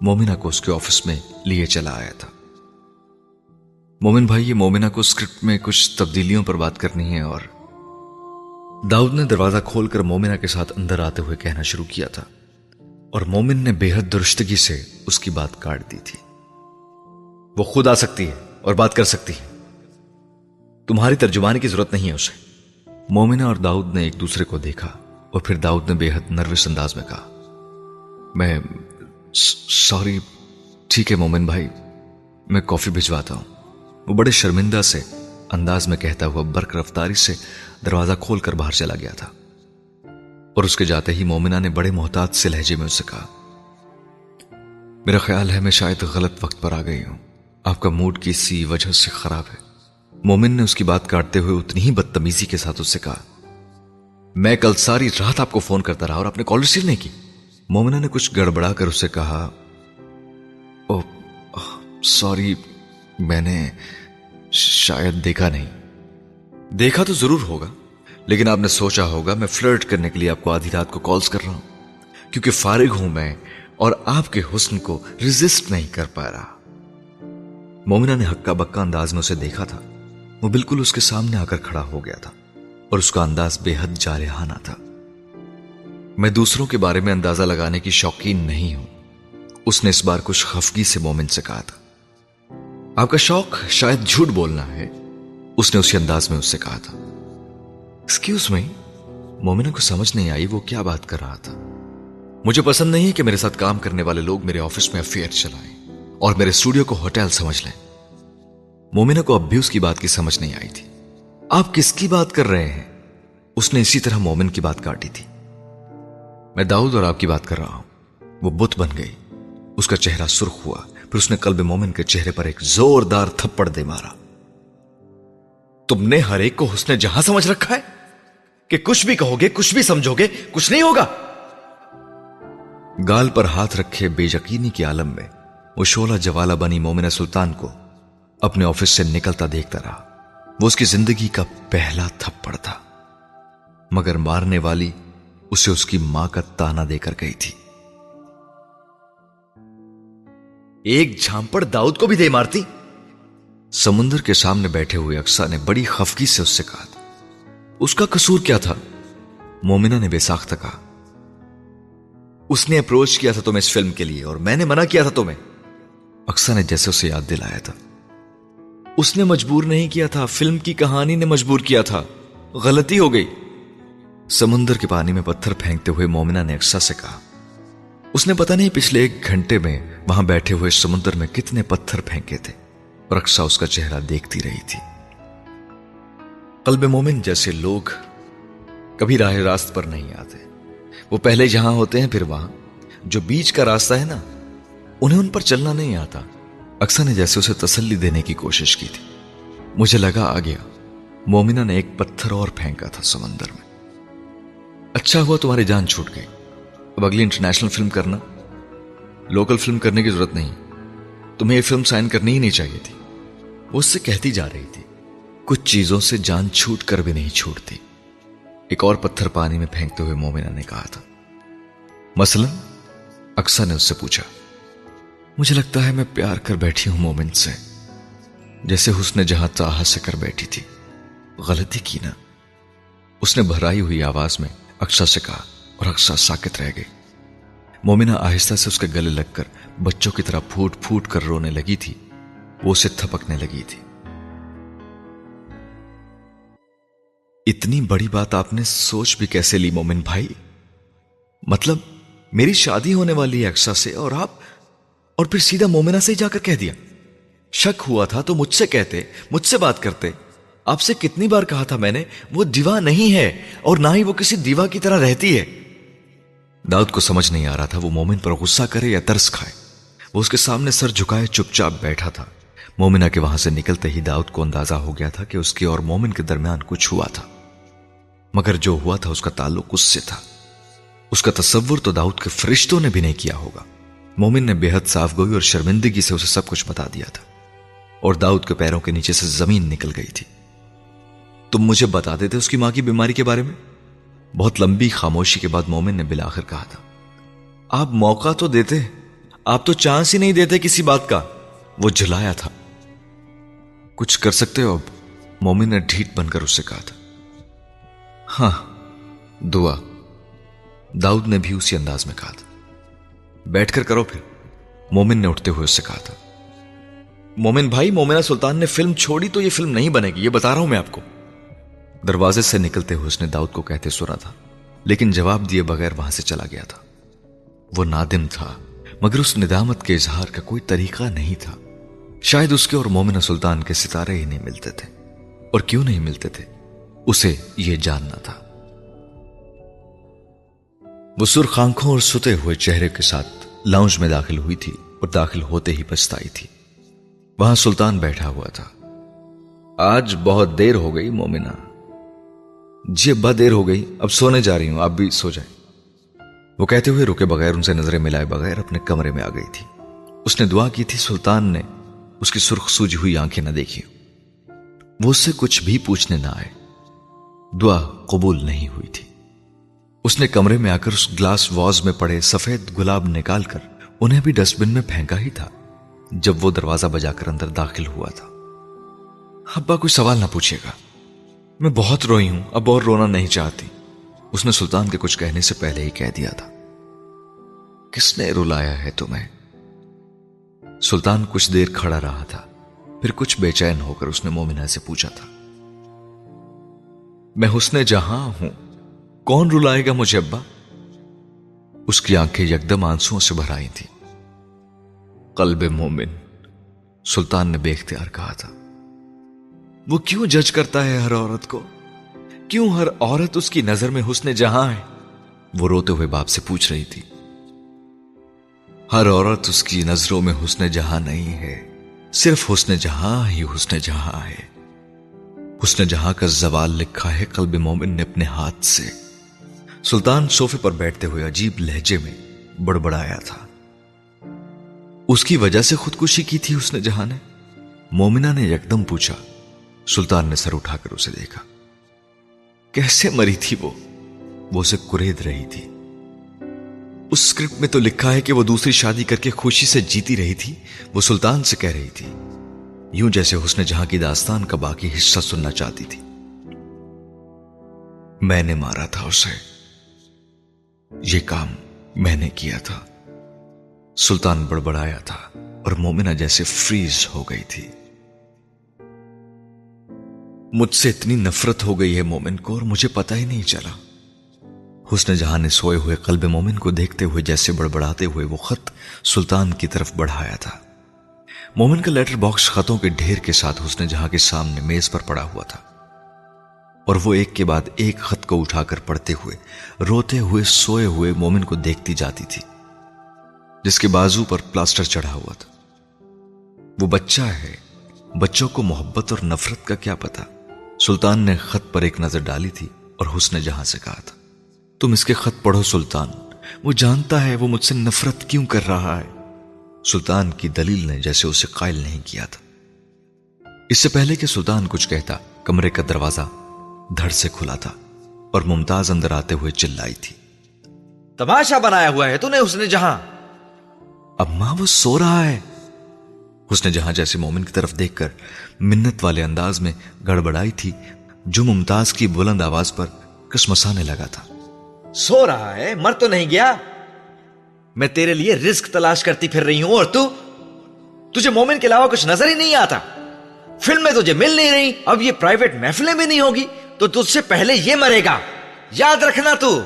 مومنہ کو اس کے آفس میں لیے چلا آیا تھا۔ مومن بھائی، یہ مومنہ کو اسکرپٹ میں کچھ تبدیلیوں پر بات کرنی ہے اور داؤد نے دروازہ کھول کر مومنہ کے ساتھ اندر آتے ہوئے کہنا شروع کیا تھا اور مومن نے بے حد درستگی سے اس کی بات کاٹ دی تھی۔ وہ خود آ سکتی ہے۔ اور بات کر سکتی ہے تمہاری ترجمانی کی ضرورت نہیں ہے اسے۔ مومنہ اور داؤد نے ایک دوسرے کو دیکھا اور پھر داؤد نے بے حد نروس انداز میں کہا، میں سوری، ٹھیک ہے مومن بھائی، میں کافی بھجواتا ہوں۔ وہ بڑے شرمندہ سے انداز میں کہتا ہوا برق رفتاری سے دروازہ کھول کر باہر چلا گیا تھا۔ اور اس کے جاتے ہی مومنہ نے بڑے محتاط سے لہجے میں اسے کہا، میرا خیال ہے میں شاید غلط وقت پر آ گئی ہوں۔ آپ کا موڈ کسی وجہ سے خراب ہے۔ مومن نے اس کی بات کاٹتے ہوئے اتنی ہی بدتمیزی کے ساتھ اس سے کہا، میں کل ساری رات آپ کو فون کرتا رہا اور آپ نے کال ریسیو نہیں کی۔ مومنہ نے کچھ گڑبڑا کر اسے کہا او سوری، میں نے شاید دیکھا نہیں۔ دیکھا تو ضرور ہوگا، لیکن آپ نے سوچا ہوگا، میں فلرٹ کرنے کے لیے آپ کو آدھی رات کو کالز کر رہا ہوں، کیونکہ فارغ ہوں میں اور آپ کے حسن کو ریزسٹ نہیں کر پا رہا۔ مومنہ نے ہکا بکا انداز میں اسے دیکھا تھا۔ وہ بالکل اس کے سامنے آ کر کھڑا ہو گیا تھا اور اس کا انداز بے حد جارحانہ تھا۔ میں دوسروں کے بارے میں اندازہ لگانے کی شوقین نہیں ہوں۔ اس نے اس بار کچھ خفگی سے مومن سے کہا تھا۔ آپ کا شوق شاید جھوٹ بولنا ہے۔ اس نے اسی انداز میں اس سے کہا تھا۔ ایکسکیوز میں مومنہ کو سمجھ نہیں آئی وہ کیا بات کر رہا تھا۔ مجھے پسند نہیں ہے کہ میرے ساتھ کام کرنے والے لوگ میرے آفس میں افیئر چلائیں۔ اور میرے اسٹوڈیو کو ہوٹل سمجھ لیں۔ مومنہ کو اب بھی اس کی بات کی سمجھ نہیں آئی تھی۔ آپ کس کی بات کر رہے ہیں؟ اس نے اسی طرح مومن کی بات کاٹی تھی۔ میں داؤد اور آپ کی بات کر رہا ہوں۔ وہ بت بن گئی۔ اس کا چہرہ سرخ ہوا۔ پھر اس نے قلب مومن کے چہرے پر ایک زوردار تھپڑ دے مارا۔ تم نے ہر ایک کو حسن جہاں سمجھ رکھا ہے؟ کہ کچھ بھی کہو گے، کچھ بھی سمجھو گے، کچھ نہیں ہوگا۔ گال پر ہاتھ رکھے بے یقینی کے عالم میں وہ شولہ جوالا بنی مومن سلطان کو اپنے آفس سے نکلتا دیکھتا رہا۔ وہ اس کی زندگی کا پہلا تھپڑ تھا۔ مگر مارنے والی اسے اس کی ماں کا تانا دے کر گئی تھی۔ ایک جھامپڑ داؤد کو بھی دے مارتی۔ سمندر کے سامنے بیٹھے ہوئے اکسا نے بڑی خفگی سے اس سے کہا تھا۔ اس کا قصور کیا تھا؟ مومنہ نے بے ساختہ کہا۔ اس نے اپروچ کیا تھا تمہیں اس فلم کے لیے اور میں نے منع کیا تھا تمہیں۔ اکثر نے جیسے اسے یاد دلایا تھا۔ اس نے مجبور نہیں کیا تھا، فلم کی کہانی نے مجبور کیا تھا۔ غلطی ہو گئی۔ سمندر کے پانی میں پتھر پھینکتے ہوئے مومنا نے اکسا سے کہا، اس نے پتا نہیں پچھلے ایک گھنٹے میں وہاں بیٹھے ہوئے سمندر میں کتنے پتھر پھینکے تھے اور اکسا اس کا چہرہ دیکھتی رہی تھی۔ قلب مومن جیسے لوگ کبھی راہ راست پر نہیں آتے۔ وہ پہلے جہاں ہوتے ہیں، پھر وہاں۔ جو بیچ کا راستہ ہے نا انہیں ان پر چلنا نہیں آتا۔ اکثر نے جیسے اسے تسلی دینے کی کوشش کی تھی۔ مجھے لگا آ گیا۔ مومنا نے ایک پتھر اور پھینکا تھا سمندر میں۔ اچھا ہوا تمہاری جان چھوٹ گئی۔ اب اگلی انٹرنیشنل فلم کرنا۔ لوکل فلم کرنے کی ضرورت نہیں۔ تمہیں یہ فلم سائن کرنی ہی نہیں چاہیے تھی۔ وہ اس سے کہتی جا رہی تھی۔ کچھ چیزوں سے جان چھوٹ کر بھی نہیں چھوٹتی۔ ایک اور پتھر پانی میں پھینکتے ہوئے مومنا نے کہا تھا۔ مثلا اکثر نے اس سے پوچھا۔ مجھے لگتا ہے میں پیار کر بیٹھی ہوں مومن سے۔ جیسے حسن جہاں چاہ سے کر بیٹھی تھی۔ غلطی کی نا۔ اس نے بھرائی ہوئی آواز میں اکثر سے کہا اور اکثر ساکت رہ گئی مومنا آہستہ سے اس کے گلے لگ کر بچوں کی طرح پھوٹ پھوٹ کر رونے لگی تھی۔ وہ اسے تھپکنے لگی تھی۔ اتنی بڑی بات آپ نے سوچ بھی کیسے لی مومن بھائی؟ مطلب میری شادی ہونے والی ہے اکسا سے اور آپ اور پھر سیدھا مومنا سے ہی جا کر کہہ دیا، شک ہوا تھا تو مجھ سے کہتے، مجھ سے بات کرتے۔ آپ سے کتنی بار کہا تھا میں نے، وہ دیوا نہیں ہے اور نہ ہی وہ کسی دیوا کی طرح رہتی ہے۔ داؤد کو سمجھ نہیں آ رہا تھا وہ مومن پر غصہ کرے یا ترس کھائے۔ وہ اس کے سامنے سر جھکائے چپ چاپ بیٹھا تھا۔ مومنا کے وہاں سے نکلتے ہی داؤد کو اندازہ ہو گیا تھا کہ اس کے اور مومن کے درمیان کچھ ہوا تھا۔ مگر جو ہوا تھا اس کا تعلق اس سے تھا۔ اس کا تصور تو داؤد کے فرشتوں نے بھی نہیں کیا ہوگا۔ مومن نے بے حد صاف گوئی اور شرمندگی سے اسے سب کچھ بتا دیا تھا اور داؤد کے پیروں کے نیچے سے زمین نکل گئی تھی۔ تم مجھے بتا دیتے اس کی ماں کی بیماری کے بارے میں؟ بہت لمبی خاموشی کے بعد مومن نے بلاخر کہا تھا، آپ موقع تو دیتے، آپ تو چانس ہی نہیں دیتے کسی بات کا۔ وہ جلایا تھا۔ کچھ کر سکتے ہو اب؟ مومن نے ڈھیٹ بن کر اس سے کہا تھا۔ ہاں دعا۔ داؤد نے بھی اسی انداز میں کہا تھا۔ بیٹھ کر کرو پھر۔ مومن نے اٹھتے ہوئے اس سے کہا تھا۔ مومن بھائی مومنا سلطان نے فلم چھوڑی تو یہ فلم نہیں بنے گی، یہ بتا رہا ہوں میں آپ کو۔ دروازے سے نکلتے ہوئے اس نے داؤد کو کہتے سنا تھا، لیکن جواب دیے بغیر وہاں سے چلا گیا تھا۔ وہ نادم تھا، مگر اس ندامت کے اظہار کا کوئی طریقہ نہیں تھا۔ شاید اس کے اور مومن سلطان کے ستارے ہی نہیں ملتے تھے، اور کیوں نہیں ملتے تھے، اسے یہ جاننا تھا۔ وہ سرخ آنکھوں اور ستے ہوئے چہرے کے ساتھ لاؤنج میں داخل ہوئی تھی اور داخل ہوتے ہی پچھتائی تھی۔ وہاں سلطان بیٹھا ہوا تھا۔ آج بہت دیر ہو گئی مومنا جی ابا دیر ہو گئی۔ اب سونے جا رہی ہوں، آپ بھی سو جائیں۔ وہ کہتے ہوئے رکے بغیر ان سے نظریں ملائے بغیر اپنے کمرے میں آ گئی تھی۔ اس نے دعا کی تھی، سلطان نے اس کی سرخ سوجی ہوئی آنکھیں نہ دیکھی۔ وہ اس سے کچھ بھی پوچھنے نہ آئے۔ دعا قبول نہیں ہوئی تھی۔ اس نے کمرے میں آ کر اس گلاس واز میں پڑے سفید گلاب نکال کر انہیں بھی ڈسٹ بن میں پھینکا ہی تھا، جب وہ دروازہ بجا کر اندر داخل ہوا تھا۔ ابا کوئی سوال نہ پوچھے گا۔ میں بہت روئی ہوں، اب اور رونا نہیں چاہتی۔ اس نے سلطان کے کچھ کہنے سے پہلے ہی کہہ دیا تھا۔ کس نے رلایا ہے تمہیں؟ سلطان کچھ دیر کھڑا رہا تھا، پھر کچھ بے چین ہو کر اس نے مومنہ سے پوچھا تھا۔ میں حسن جہاں ہوں کون رلائے گا مجھے ابا؟ اس کی آنکھیں یکدم آنسو سے بھرائی تھی قلب مومن، سلطان نے بے اختیار کہا تھا۔ وہ کیوں جج کرتا ہے ہر عورت کو؟ کیوں ہر عورت اس کی نظر میں حسن جہاں ہے؟ وہ روتے ہوئے باپ سے پوچھ رہی تھی۔ ہر عورت اس کی نظروں میں حسن جہاں نہیں ہے، صرف حسن جہاں ہی حسن جہاں ہے۔ حسن جہاں کا زوال لکھا ہے، قلب مومن نے اپنے ہاتھ سے۔ سلطان صوفے پر بیٹھتے ہوئے عجیب لہجے میں بڑبڑایا تھا۔ اس کی وجہ سے خودکشی کی تھی اس نے جہاں نے۔ مومنہ نے یکدم پوچھا، سلطان نے سر اٹھا کر اسے دیکھا۔ کیسے مری تھی وہ؟ وہ اسے کرید رہی تھی۔ اس اسکرپٹ میں تو لکھا ہے کہ وہ دوسری شادی کر کے خوشی سے جیتی رہی تھی۔ وہ سلطان سے کہہ رہی تھی، یوں جیسے حسن جہاں کی داستان کا باقی حصہ سننا چاہتی تھی۔ میں نے مارا تھا اسے۔ یہ کام میں نے کیا تھا۔ سلطان بڑبڑایا تھا اور مومنہ جیسے فریز ہو گئی تھی۔ مجھ سے اتنی نفرت ہو گئی ہے مومن کو اور مجھے پتا ہی نہیں چلا۔ حسن جہاں نے سوئے ہوئے قلب مومن کو دیکھتے ہوئے جیسے بڑبڑاتے ہوئے وہ خط سلطان کی طرف بڑھایا تھا۔ مومن کا لیٹر باکس خطوں کے ڈھیر کے ساتھ حسن جہاں کے سامنے میز پر پڑا ہوا تھا۔ اور وہ ایک کے بعد ایک خط کو اٹھا کر پڑھتے ہوئے، روتے ہوئے، سوئے ہوئے مومن کو دیکھتی جاتی تھی، جس کے بازو پر پلاسٹر چڑھا ہوا تھا۔ وہ بچہ ہے، بچوں کو محبت اور نفرت کا کیا پتا سلطان نے خط پر ایک نظر ڈالی تھی اور حسن جہاں سے کہا تھا، تم اس کے خط پڑھو سلطان، وہ جانتا ہے، وہ مجھ سے نفرت کیوں کر رہا ہے؟ سلطان کی دلیل نے جیسے اسے قائل نہیں کیا تھا۔ اس سے پہلے کہ سلطان کچھ کہتا، کمرے کا دروازہ دھڑ سے کھلا تھا اور ممتاز اندر آتے ہوئے چلائی تھی۔ تماشا بنایا ہوا ہے تو نے اس نے جہاں۔ اب ماں وہ سو رہا ہے۔ اس نے جہاں جیسے مومن کی طرف دیکھ کر منت والے انداز میں گڑبڑائی تھی، جو ممتاز کی بلند آواز پر کسمسانے لگا تھا۔ سو رہا ہے، مر تو نہیں گیا؟ میں تیرے لیے رزق تلاش کرتی پھر رہی ہوں، اور تو؟ تجھے مومن کے علاوہ کچھ نظر ہی نہیں آتا۔ فلم میں تجھے مل نہیں رہی، اب یہ پرائیویٹ محفلیں بھی نہیں ہوگی۔ تو تجھ سے پہلے یہ مرے گا۔ یاد رکھنا تو۔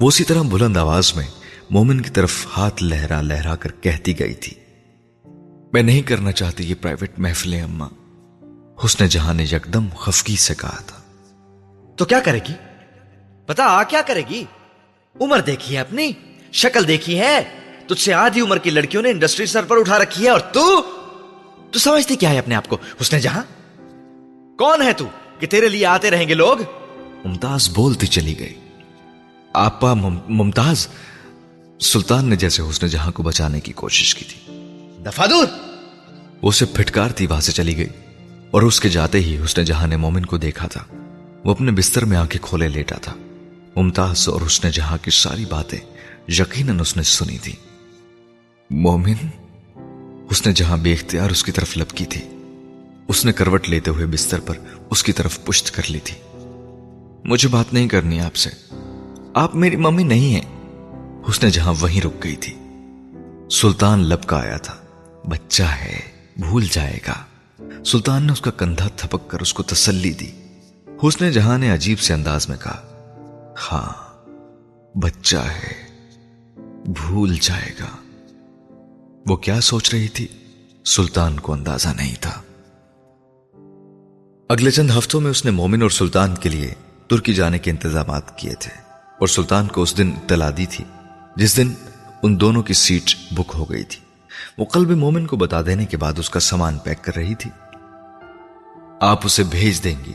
وہ اسی طرح بلند آواز میں مومن کی طرف ہاتھ لہرا لہرا کر کہتی گئی تھی۔ میں نہیں کرنا چاہتی یہ پرائیویٹ محفلیں اما حسن جہاں نے یکدم خفگی سے کہا تھا۔ تو کیا کرے گی؟ پتا آ کیا کرے گی؟ عمر دیکھی ہے اپنی شکل دیکھی ہے۔ تجھ سے آدھی عمر کی لڑکیوں نے انڈسٹری سر پر اٹھا رکھی ہے اور تو؟ تو سمجھتی کیا ہے اپنے آپ کو حسن جہاں کون ہے تو؟ کہ تیرے لیے آتے رہیں گے لوگ؟ ممتاز بولتی چلی گئی۔ آپا ممتاز سلطان نے جیسے حسن جہاں کو بچانے کی کوشش کی تھی۔ دفا دور! اسے پھٹکارتی وہاں سے چلی گئی اور اس کے جاتے ہی اس نے جہاں نے مومن کو دیکھا تھا۔ وہ اپنے بستر میں آنکھیں کھولے لیٹا تھا۔ ممتاز اور اس نے جہاں کی ساری باتیں یقیناً اس نے سنی تھی۔ مومن؟ اس نے جہاں بے اختیار اس کی طرف لپکی تھی۔ اس نے کروٹ لیتے ہوئے بستر پر اس کی طرف پشت کر لی تھی۔ مجھے بات نہیں کرنی آپ سے۔ آپ میری ممی نہیں ہیں۔ اس نے جہاں وہیں رک گئی تھی۔ سلطان لپکا آیا تھا۔ بچہ ہے، بھول جائے گا۔ سلطان نے اس کا کندھا تھپک کر اس کو تسلی دی۔ حسن جہاں نے عجیب سے انداز میں کہا ہاں بچہ ہے، بھول جائے گا۔ وہ کیا سوچ رہی تھی؟ سلطان کو اندازہ نہیں تھا۔ اگلے چند ہفتوں میں اس نے مومن اور سلطان کے لیے ترکی جانے کے انتظامات کیے تھے اور سلطان کو اس دن اطلاع دی تھی، جس دن ان دونوں کی سیٹ بک ہو گئی تھی۔ وہ قلب مومن کو بتا دینے کے بعد اس کا سامان پیک کر رہی تھی۔ آپ اسے بھیج دیں گی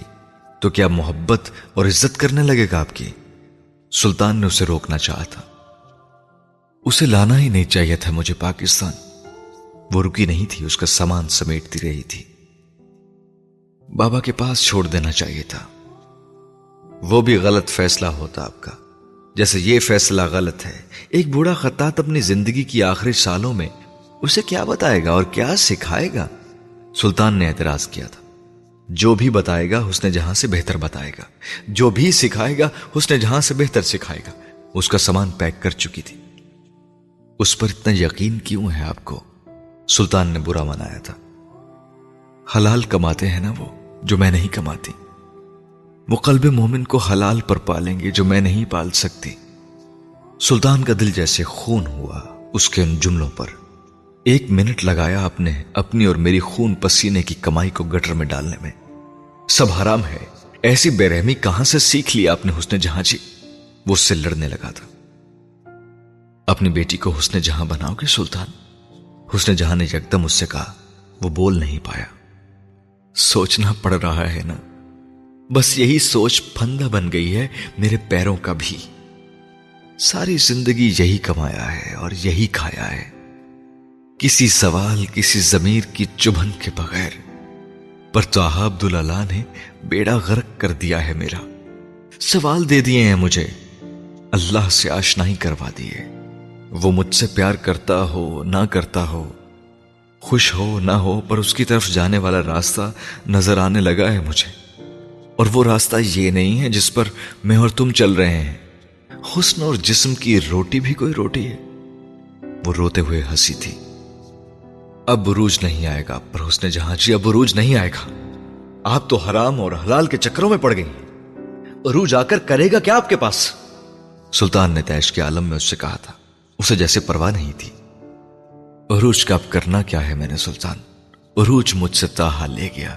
تو کیا محبت اور عزت کرنے لگے گا آپ کی؟ سلطان نے اسے روکنا چاہا تھا۔ اسے لانا ہی نہیں چاہیے تھا مجھے پاکستان۔ وہ رکی نہیں تھی، اس کا سامان سمیٹتی رہی تھی۔ بابا کے پاس چھوڑ دینا چاہیے تھا۔ وہ بھی غلط فیصلہ ہوتا آپ کا۔ جیسے یہ فیصلہ غلط ہے۔ ایک بوڑھا خطاط اپنی زندگی کی آخری سالوں میں اسے کیا بتائے گا اور کیا سکھائے گا؟ سلطان نے اعتراض کیا تھا۔ جو بھی بتائے گا، حسن جہاں سے بہتر بتائے گا۔ جو بھی سکھائے گا، حسن جہاں سے بہتر سکھائے گا۔ اس کا سامان پیک کر چکی تھی۔ اس پر اتنا یقین کیوں ہے آپ کو؟ سلطان نے برا منایا تھا۔ حلال کماتے ہیں نا وہ۔ جو میں نہیں کماتی۔ وہ قلب مومن کو حلال پر پالیں گے جو میں نہیں پال سکتی۔ سلطان کا دل جیسے خون ہوا اس کے ان جملوں پر۔ ایک منٹ لگایا آپ نے اپنی اور میری خون پسینے کی کمائی کو گٹر میں ڈالنے میں۔ سب حرام ہے۔ ایسی بے رحمی کہاں سے سیکھ لی آپ نے حسن جہاں جی؟ وہ اس سے لڑنے لگا تھا۔ اپنی بیٹی کو حسن جہاں بناؤ گے سلطان؟ حسن جہاں نے یکدم اس سے کہا، وہ بول نہیں پایا۔ سوچنا پڑ رہا ہے نا۔ بس یہی سوچ پھندا بن گئی ہے میرے پیروں کا بھی۔ ساری زندگی یہی کمایا ہے اور یہی کھایا ہے۔ کسی سوال کسی ضمیر کی چبھن کے بغیر۔ پر تو عبداللہ نے بیڑا غرق کر دیا ہے میرا۔ سوال دے دیے ہیں مجھے۔ اللہ سے آشنا ہی کروا دیے۔ وہ مجھ سے پیار کرتا ہو، نہ کرتا ہو۔ خوش ہو نہ ہو، پر اس کی طرف جانے والا راستہ نظر آنے لگا ہے مجھے۔ اور وہ راستہ یہ نہیں ہے جس پر میں اور تم چل رہے ہیں۔ حسن اور جسم کی روٹی بھی کوئی روٹی ہے۔ وہ روتے ہوئے ہنسی تھی۔ اب عروج نہیں آئے گا، پر حسن جہاں جی اب عروج نہیں آئے گا۔ آپ تو حرام اور حلال کے چکروں میں پڑ گئی عروج آ کر کرے گا کیا آپ کے پاس؟ سلطان نے تیش کے عالم میں اس سے کہا تھا۔ اسے جیسے پرواہ نہیں تھی۔ عروج کا اب کرنا کیا ہے میں نے سلطان؟ عروج مجھ سے تاہا لے گیا۔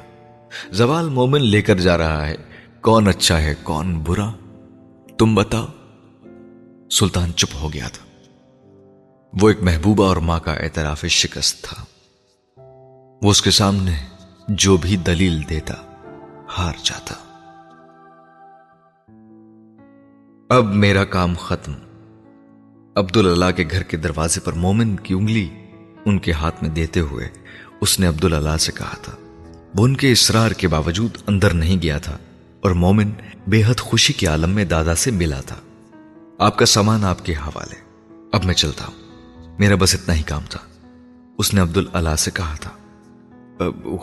زوال مومن لے کر جا رہا ہے۔ کون اچھا ہے، کون برا؟ تم بتاؤ۔ سلطان چپ ہو گیا تھا۔ وہ ایک محبوبہ اور ماں کا اعتراف شکست تھا۔ وہ اس کے سامنے جو بھی دلیل دیتا، ہار جاتا۔ اب میرا کام ختم۔ عبد اللہ کے گھر کے دروازے پر مومن کی انگلی ان کے ہاتھ میں دیتے ہوئے اس نے عبد اللہ سے کہا تھا، وہ ان کے اسرار کے باوجود اندر نہیں گیا تھا اور مومن بے حد خوشی کے عالم میں دادا سے ملا تھا۔ آپ کا سامان آپ کے حوالے۔ اب میں چلتا ہوں۔ میرا بس اتنا ہی کام تھا۔ اس نے عبد اللہ سے کہا تھا،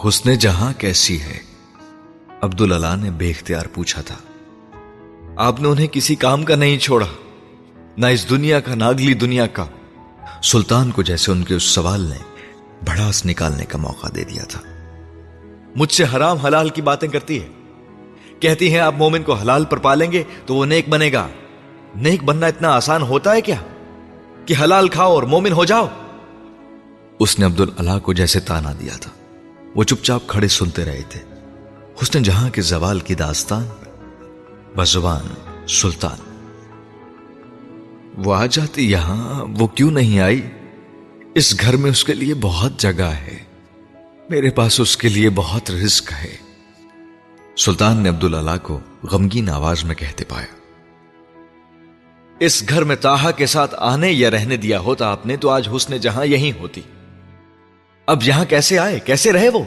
حسن جہاں کیسی ہے؟ عبد اللہ نے بے اختیار پوچھا تھا، آپ نے انہیں کسی کام کا نہیں چھوڑا، نہ اس دنیا کا، نہ اگلی دنیا کا۔ سلطان کو جیسے ان کے اس سوال نے بڑاس نکالنے کا موقع دے دیا تھا۔ مجھ سے حرام حلال کی باتیں کرتی ہے۔ کہتی ہیں آپ مومن کو حلال پر پالیں گے تو وہ نیک بنے گا۔ نیک بننا اتنا آسان ہوتا ہے کیا؟ کہ حلال کھاؤ اور مومن ہو جاؤ۔ اس نے عبد اللہ کو جیسے تانا دیا تھا۔ وہ چپ چاپ کھڑے سنتے رہے تھے۔ حسن جہاں کے زوال کی داستان، بزبان سلطان۔ وہ آ جاتی یہاں، وہ کیوں نہیں آئی؟ اس گھر میں اس کے لیے بہت جگہ ہے۔ میرے پاس اس کے لیے بہت رزق ہے۔ سلطان نے عبد اللہ کو غمگین آواز میں کہتے پایا۔ اس گھر میں تاہا کے ساتھ آنے یا رہنے دیا ہوتا آپ نے تو آج حسن جہاں یہی ہوتی۔ اب یہاں کیسے آئے؟ کیسے رہے وہ؟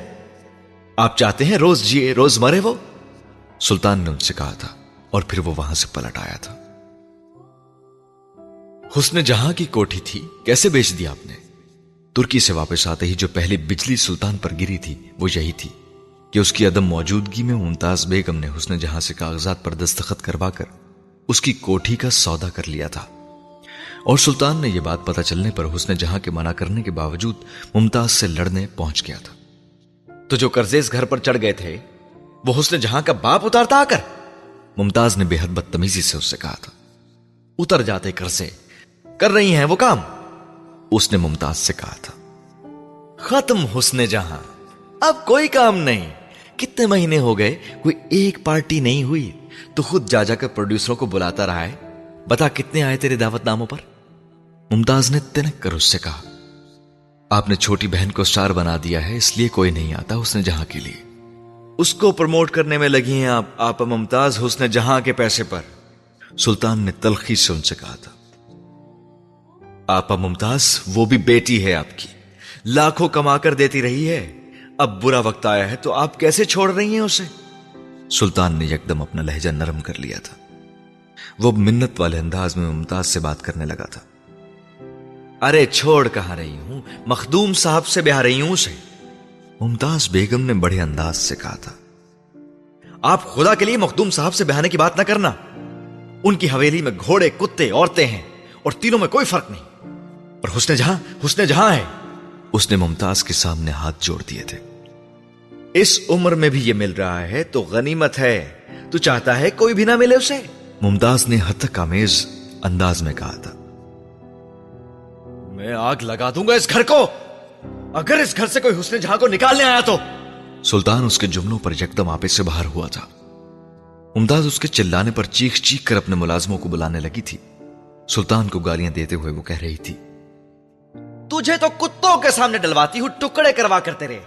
آپ چاہتے ہیں روز جیے، روز مرے وہ؟ سلطان نے ان سے کہا تھا اور پھر وہ وہاں سے پلٹ آیا تھا۔ حسن جہاں کی کوٹھی تھی، کیسے بیچ دیا آپ نے؟ ترکی سے واپس آتے ہی جو پہلی بجلی سلطان پر گری تھی، وہ یہی تھی کہ اس کی عدم موجودگی میں ممتاز بیگم نے حسن جہاں سے کاغذات پر دستخط کروا کر اس کی کوٹھی کا سودا کر لیا تھا۔ اور سلطان نے یہ بات پتا چلنے پر حسن جہاں کے منع کرنے کے باوجود ممتاز سے لڑنے پہنچ گیا تھا۔ تو جو قرضیز گھر پر چڑھ گئے تھے، وہ حسن جہاں کا باپ اتارتا آ کر۔ ممتاز نے بے حد بدتمیزی سے اس سے کہا تھا، اتر جاتے قرضے۔ کر رہی ہیں وہ کام۔ اس نے ممتاز سے کہا تھا، ختم حسن جہاں، اب کوئی کام نہیں۔ کتنے مہینے ہو گئے، کوئی ایک پارٹی نہیں ہوئی۔ تو خود جا جا کر پروڈیوسروں کو بلاتا رہا ہے۔ بتا کتنے آئے تیرے دعوت ناموں پر؟ ممتاز نے تنک کر اس سے کہا، آپ نے چھوٹی بہن کو اسٹار بنا دیا ہے، اس لیے کوئی نہیں آتا حسن جہاں کے لیے۔ اس کو پروموٹ کرنے میں لگی ہیں آپ آپ ممتاز حسن جہاں کے پیسے پر۔ سلطان نے تلخی سے ان سے کہا تھا آپا ممتاز، وہ بھی بیٹی ہے آپ کی۔ لاکھوں کما کر دیتی رہی ہے۔ اب برا وقت آیا ہے، تو آپ کیسے چھوڑ رہی ہیں اسے؟ سلطان نے یکدم اپنا لہجہ نرم کر لیا تھا۔ وہ منت والے انداز میں ممتاز سے بات کرنے لگا تھا۔ ارے چھوڑ کہاں رہی ہوں؟ مخدوم صاحب سے بہا رہی ہوں اسے۔ ممتاز بیگم نے بڑے انداز سے کہا تھا۔ آپ خدا کے لیے مخدوم صاحب سے بہانے کی بات نہ کرنا۔ ان کی حویلی میں گھوڑے، کتے، عورتیں ہیں اور تینوں میں کوئی فرق نہیں۔ اور حسن جہاں حسن جہاں ہے۔ اس نے ممتاز کے سامنے ہاتھ جوڑ دیے تھے۔ اس عمر میں بھی یہ مل رہا ہے تو غنیمت ہے۔ تو چاہتا ہے کوئی بھی نہ ملے اسے۔ ممتاز نے ہتک آمیز انداز میں کہا تھا۔ میں آگ لگا دوں گا اس گھر کو۔ اگر اس گھر سے کوئی حسن جہاں کو نکالنے آیا تو۔ سلطان اس کے جملوں پر یکدم آپے سے باہر ہوا تھا۔ ممتاز اس کے چلانے پر چیخ چیخ کر اپنے ملازموں کو بلانے لگی تھی۔ سلطان کو گالیاں دیتے ہوئے وہ کہہ رہی تھی۔ تجھے تو کتوں کے سامنے ڈلواتی ہوں ٹکڑے کروا کرتے رہے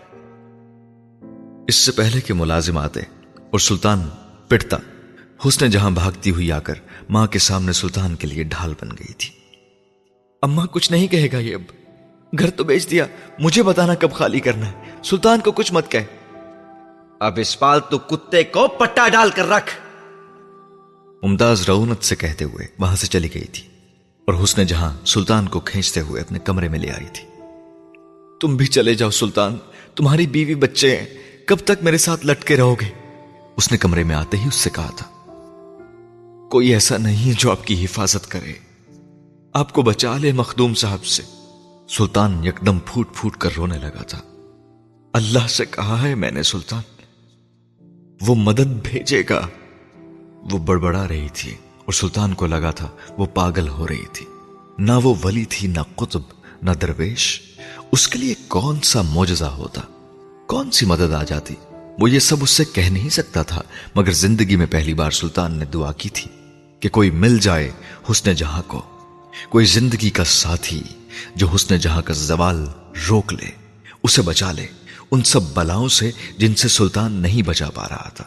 اس سے پہلے کہ ملازم آتے اور سلطان پٹتا حسن جہاں بھاگتی ہوئی آ کر ماں کے سامنے سلطان کے لیے ڈھال بن گئی تھی۔ اما کچھ نہیں کہے گا یہ اب۔ گھر تو بیچ دیا مجھے بتانا کب خالی کرنا ہے۔ سلطان کو کچھ مت کہے۔ اب اس پالتو کتے کو پٹا ڈال کر رکھ۔ ممتاز رونت سے کہتے ہوئے وہاں سے چلی گئی تھی۔ اور حسن جہاں سلطان کو کھینچتے ہوئے اپنے کمرے میں لے آئی تھی۔ تم بھی چلے جاؤ سلطان، تمہاری بیوی بچے ہیں، کب تک میرے ساتھ لٹکے رہو گے؟ اس نے کمرے میں آتے ہی اس سے کہا تھا، کوئی ایسا نہیں جو آپ کی حفاظت کرے۔ آپ کو بچا لے مخدوم صاحب سے۔ سلطان یکدم پھوٹ پھوٹ کر رونے لگا تھا۔ اللہ سے کہا ہے میں نے سلطان، وہ مدد بھیجے گا۔ وہ بڑبڑا رہی تھی۔ اور سلطان کو لگا تھا وہ پاگل ہو رہی تھی۔ نہ وہ ولی تھی، نہ قطب، نہ درویش۔ اس کے لیے کون سا موجزہ ہوتا؟ کون سی مدد آ جاتی؟ وہ یہ سب اس سے کہہ نہیں سکتا تھا، مگر زندگی میں پہلی بار سلطان نے دعا کی تھی کہ کوئی مل جائے حسن جہاں کو۔ کوئی زندگی کا ساتھی جو حسن جہاں کا زوال روک لے، اسے بچا لے۔ ان سب بلاؤں سے جن سے سلطان نہیں بچا پا رہا تھا۔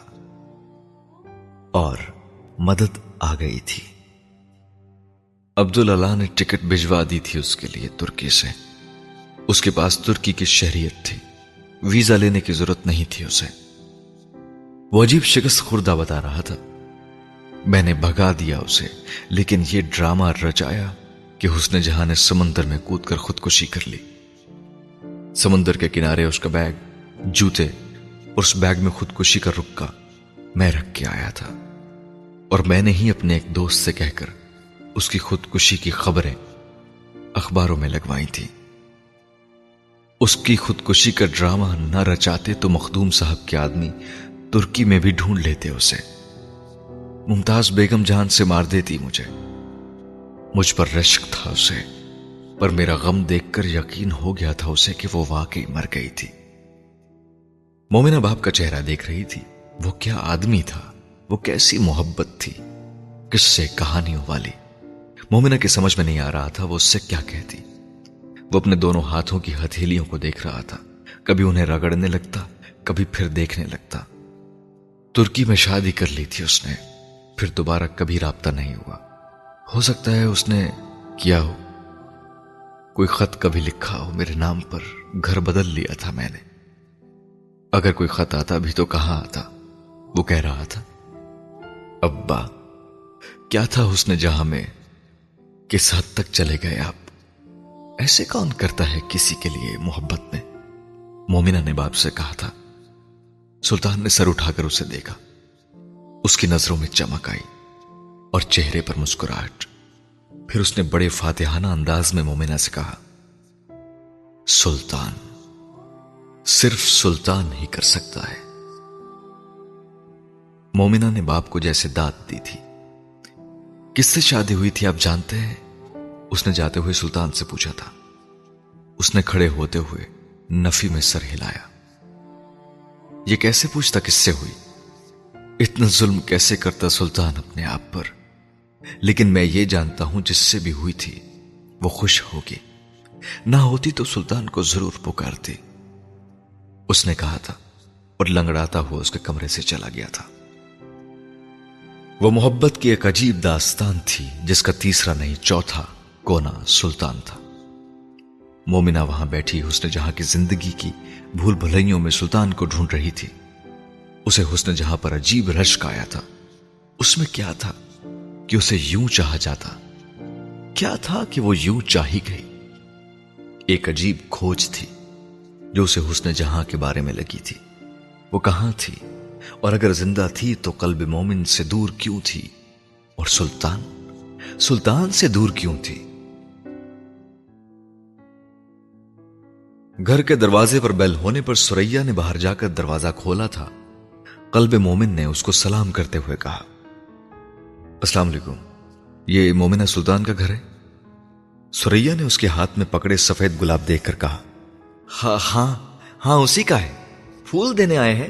اور مدد آ گئی تھی۔ عبداللہ نے ٹکٹ بھجوا دی تھی اس کے لیے ترکی سے۔ اس کے پاس ترکی کی شہریت تھی۔ ویزا لینے کی ضرورت نہیں تھی اسے۔ وہ عجیب شکست خوردہ بتا رہا تھا۔ میں نے بھگا دیا اسے، لیکن یہ ڈرامہ رچایا کہ حسن جہاں نے سمندر میں کود کر خودکشی کر لی۔ سمندر کے کنارے اس کا بیگ، جوتے، اور اس بیگ میں خودکشی کا رکا میں رکھ کے آیا تھا۔ اور میں نے ہی اپنے ایک دوست سے کہہ کر اس کی خودکشی کی خبریں اخباروں میں لگوائی تھی۔ اس کی خودکشی کا ڈرامہ نہ رچاتے تو مخدوم صاحب کے آدمی ترکی میں بھی ڈھونڈ لیتے اسے۔ ممتاز بیگم جان سے مار دیتی مجھے۔ مجھ پر رشک تھا اسے، پر میرا غم دیکھ کر یقین ہو گیا تھا اسے کہ وہ واقعی مر گئی تھی۔ مومنہ باپ کا چہرہ دیکھ رہی تھی، وہ کیا آدمی تھا؟ وہ کیسی محبت تھی، کس سے کہانیوں والی۔ مومنہ کے سمجھ میں نہیں آ رہا تھا وہ اس سے کیا کہتی۔ وہ اپنے دونوں ہاتھوں کی ہتھیلیوں کو دیکھ رہا تھا۔ کبھی انہیں رگڑنے لگتا، کبھی پھر دیکھنے لگتا۔ ترکی میں شادی کر لی تھی اس نے، پھر دوبارہ کبھی رابطہ نہیں ہوا۔ ہو سکتا ہے اس نے کیا ہو۔ کوئی خط کبھی لکھا ہو، میرے نام پر گھر بدل لیا تھا میں نے۔ اگر کوئی خط آتا بھی تو کہاں آتا؟ وہ کہہ رہا تھا۔ ابا، کیا تھا اس نے جہاں میں؟ کس حد تک چلے گئے آپ؟ ایسے کون کرتا ہے کسی کے لیے محبت میں؟ مومنہ نے باپ سے کہا تھا۔ سلطان نے سر اٹھا کر اسے دیکھا۔ اس کی نظروں میں چمک آئی اور چہرے پر مسکراہٹ۔ پھر اس نے بڑے فاتحانہ انداز میں مومنہ سے کہا، سلطان، صرف سلطان ہی کر سکتا ہے۔ مومنہ نے باپ کو جیسے داد دی تھی۔ کس سے شادی ہوئی تھی آپ جانتے ہیں؟ اس نے جاتے ہوئے سلطان سے پوچھا تھا۔ اس نے کھڑے ہوتے ہوئے نفی میں سر ہلایا۔ یہ کیسے پوچھتا کس سے ہوئی؟ اتنا ظلم کیسے کرتا سلطان اپنے آپ پر؟ لیکن میں یہ جانتا ہوں جس سے بھی ہوئی تھی، وہ خوش ہوگی۔ نہ ہوتی تو سلطان کو ضرور پکارتی۔ اس نے کہا تھا اور لنگڑاتا ہوا اس کے کمرے سے چلا گیا تھا۔ وہ محبت کی ایک عجیب داستان تھی، جس کا تیسرا نہیں، چوتھا کونا سلطان تھا۔ مومنا وہاں بیٹھی، حسن جہاں کی زندگی کی بھول بھلائیوں میں سلطان کو ڈھونڈ رہی تھی۔ اسے حسن جہاں پر عجیب رشک آیا تھا۔ اس میں کیا تھا کہ اسے یوں چاہا جاتا؟ کیا تھا کہ وہ یوں چاہی گئی؟ ایک عجیب کھوج تھی جو اسے حسن جہاں کے بارے میں لگی تھی۔ وہ کہاں تھی؟ اور اگر زندہ تھی تو قلب مومن سے دور کیوں تھی؟ اور سلطان؟ سلطان سے دور کیوں تھی؟ گھر کے دروازے پر بیل ہونے پر سوریا نے باہر جا کر دروازہ کھولا تھا۔ قلب مومن نے اس کو سلام کرتے ہوئے کہا، السلام علیکم، یہ مومنہ سلطان کا گھر ہے؟ سوریا نے اس کے ہاتھ میں پکڑے سفید گلاب دیکھ کر کہا ہاں ہاں ہاں اسی کا ہے۔ پھول دینے آئے ہیں۔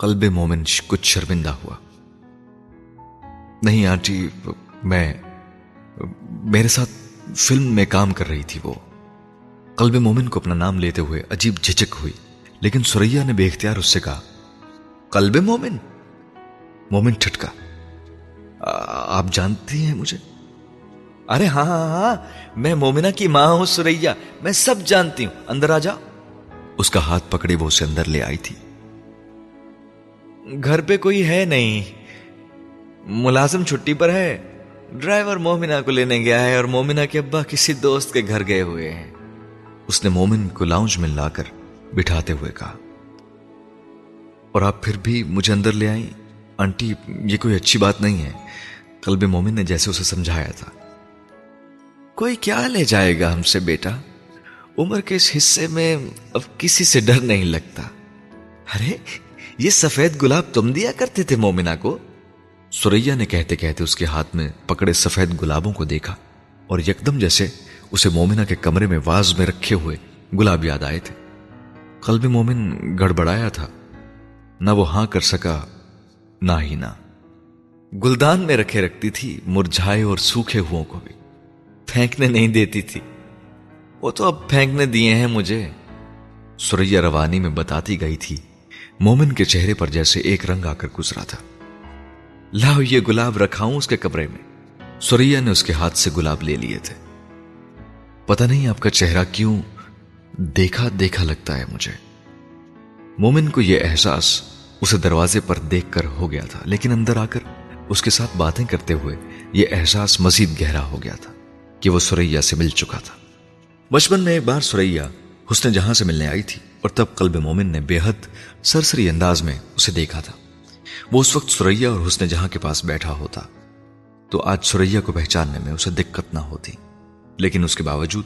قلب مومن کچھ شرمندہ ہوا۔ نہیں آنٹی، میں، میرے ساتھ فلم میں کام کر رہی تھی وہ۔ قلب مومن کو اپنا نام لیتے ہوئے عجیب جھجک ہوئی، لیکن سوریا نے بے اختیار اس سے کہا، قلب مومن؟ مومن ٹھٹکا۔ آپ جانتی ہیں مجھے؟ ارے ہاں ہاں ہاں, ہاں، میں مومنا کی ماں ہوں سوریا میں سب جانتی ہوں۔ اندر آ جا اس کا ہاتھ پکڑے وہ اسے اندر لے آئی تھی۔ گھر پہ کوئی ہے نہیں۔ ملازم چھٹی پر ہے۔ ڈرائیور مومنہ کو لینے گیا ہے اور مومنہ کے ابا کسی دوست کے گھر گئے ہوئے ہیں۔ اس نے مومن کو لاؤنج میں لا کر بٹھاتے ہوئے کہا۔ اور آپ پھر بھی مجھے اندر لے آئیں۔ آنٹی، یہ کوئی اچھی بات نہیں ہے۔ قلب مومن نے جیسے اسے سمجھایا تھا۔ کوئی کیا لے جائے گا ہم سے بیٹا؟ عمر کے اس حصے میں اب کسی سے ڈر نہیں لگتا۔ ارے یہ سفید گلاب تم دیا کرتے تھے مومنا کو؟ سوریا نے کہتے کہتے اس کے ہاتھ میں پکڑے سفید گلابوں کو دیکھا اور یکدم جیسے اسے مومنا کے کمرے میں واز میں رکھے ہوئے گلاب یاد آئے تھے۔ قلب مومن گڑبڑایا تھا۔ نہ وہ ہاں کر سکا، نہ ہی نہ۔ گلدان میں رکھے رکھتی تھی مرجھائے اور سوکھے ہو کو بھی۔ پھینکنے نہیں دیتی تھی۔ وہ تو اب پھینکنے دیے ہیں مجھے۔ سوریا روانی میں بتاتی گئی تھی۔ مومن کے چہرے پر جیسے ایک رنگ آ کر گزرا تھا۔ لاؤ یہ گلاب رکھاؤں اس کے کمرے میں۔ سوریا نے اس کے ہاتھ سے گلاب لے لیے تھے۔ پتہ نہیں آپ کا چہرہ کیوں دیکھا دیکھا لگتا ہے مجھے۔ مومن کو یہ احساس اسے دروازے پر دیکھ کر ہو گیا تھا، لیکن اندر آ کر اس کے ساتھ باتیں کرتے ہوئے یہ احساس مزید گہرا ہو گیا تھا کہ وہ سوریا سے مل چکا تھا۔ بچپن میں ایک بار سوریا حسن جہاں سے ملنے آئی تھی۔ اور تب قلب مومن نے بے حد سرسری انداز میں اسے دیکھا تھا۔ وہ اس وقت سوریا اور حسن جہاں کے پاس بیٹھا ہوتا۔ تو آج سوریا کو پہچاننے میں اسے دقت نہ ہوتی۔ لیکن اس کے باوجود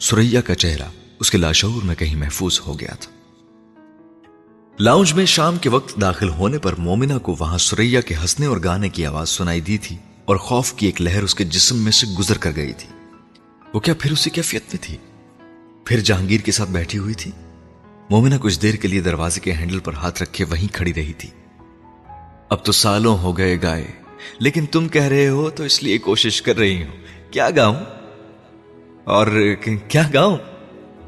سوریا کا چہرہ اس کے لاشعور میں کہیں محفوظ ہو گیا تھا۔ لاؤنج میں شام کے وقت داخل ہونے پر مومنا کو وہاں سوریا کے ہنسنے اور گانے کی آواز سنائی دی تھی اور خوف کی ایک لہر اس کے جسم میں سے گزر کر گئی تھی۔ وہ کیا پھر اسی کیفیت میں تھی؟ پھر جہانگیر کے ساتھ بیٹھی ہوئی تھی؟ مومنا کچھ دیر کے لیے دروازے کے ہینڈل پر ہاتھ رکھے وہیں کھڑی رہی تھی۔ اب تو سالوں ہو گئے گائے، لیکن تم کہہ رہے ہو تو اس لیے کوشش کر رہی ہوں۔ کیا گاؤں؟ اور کیا گاؤں؟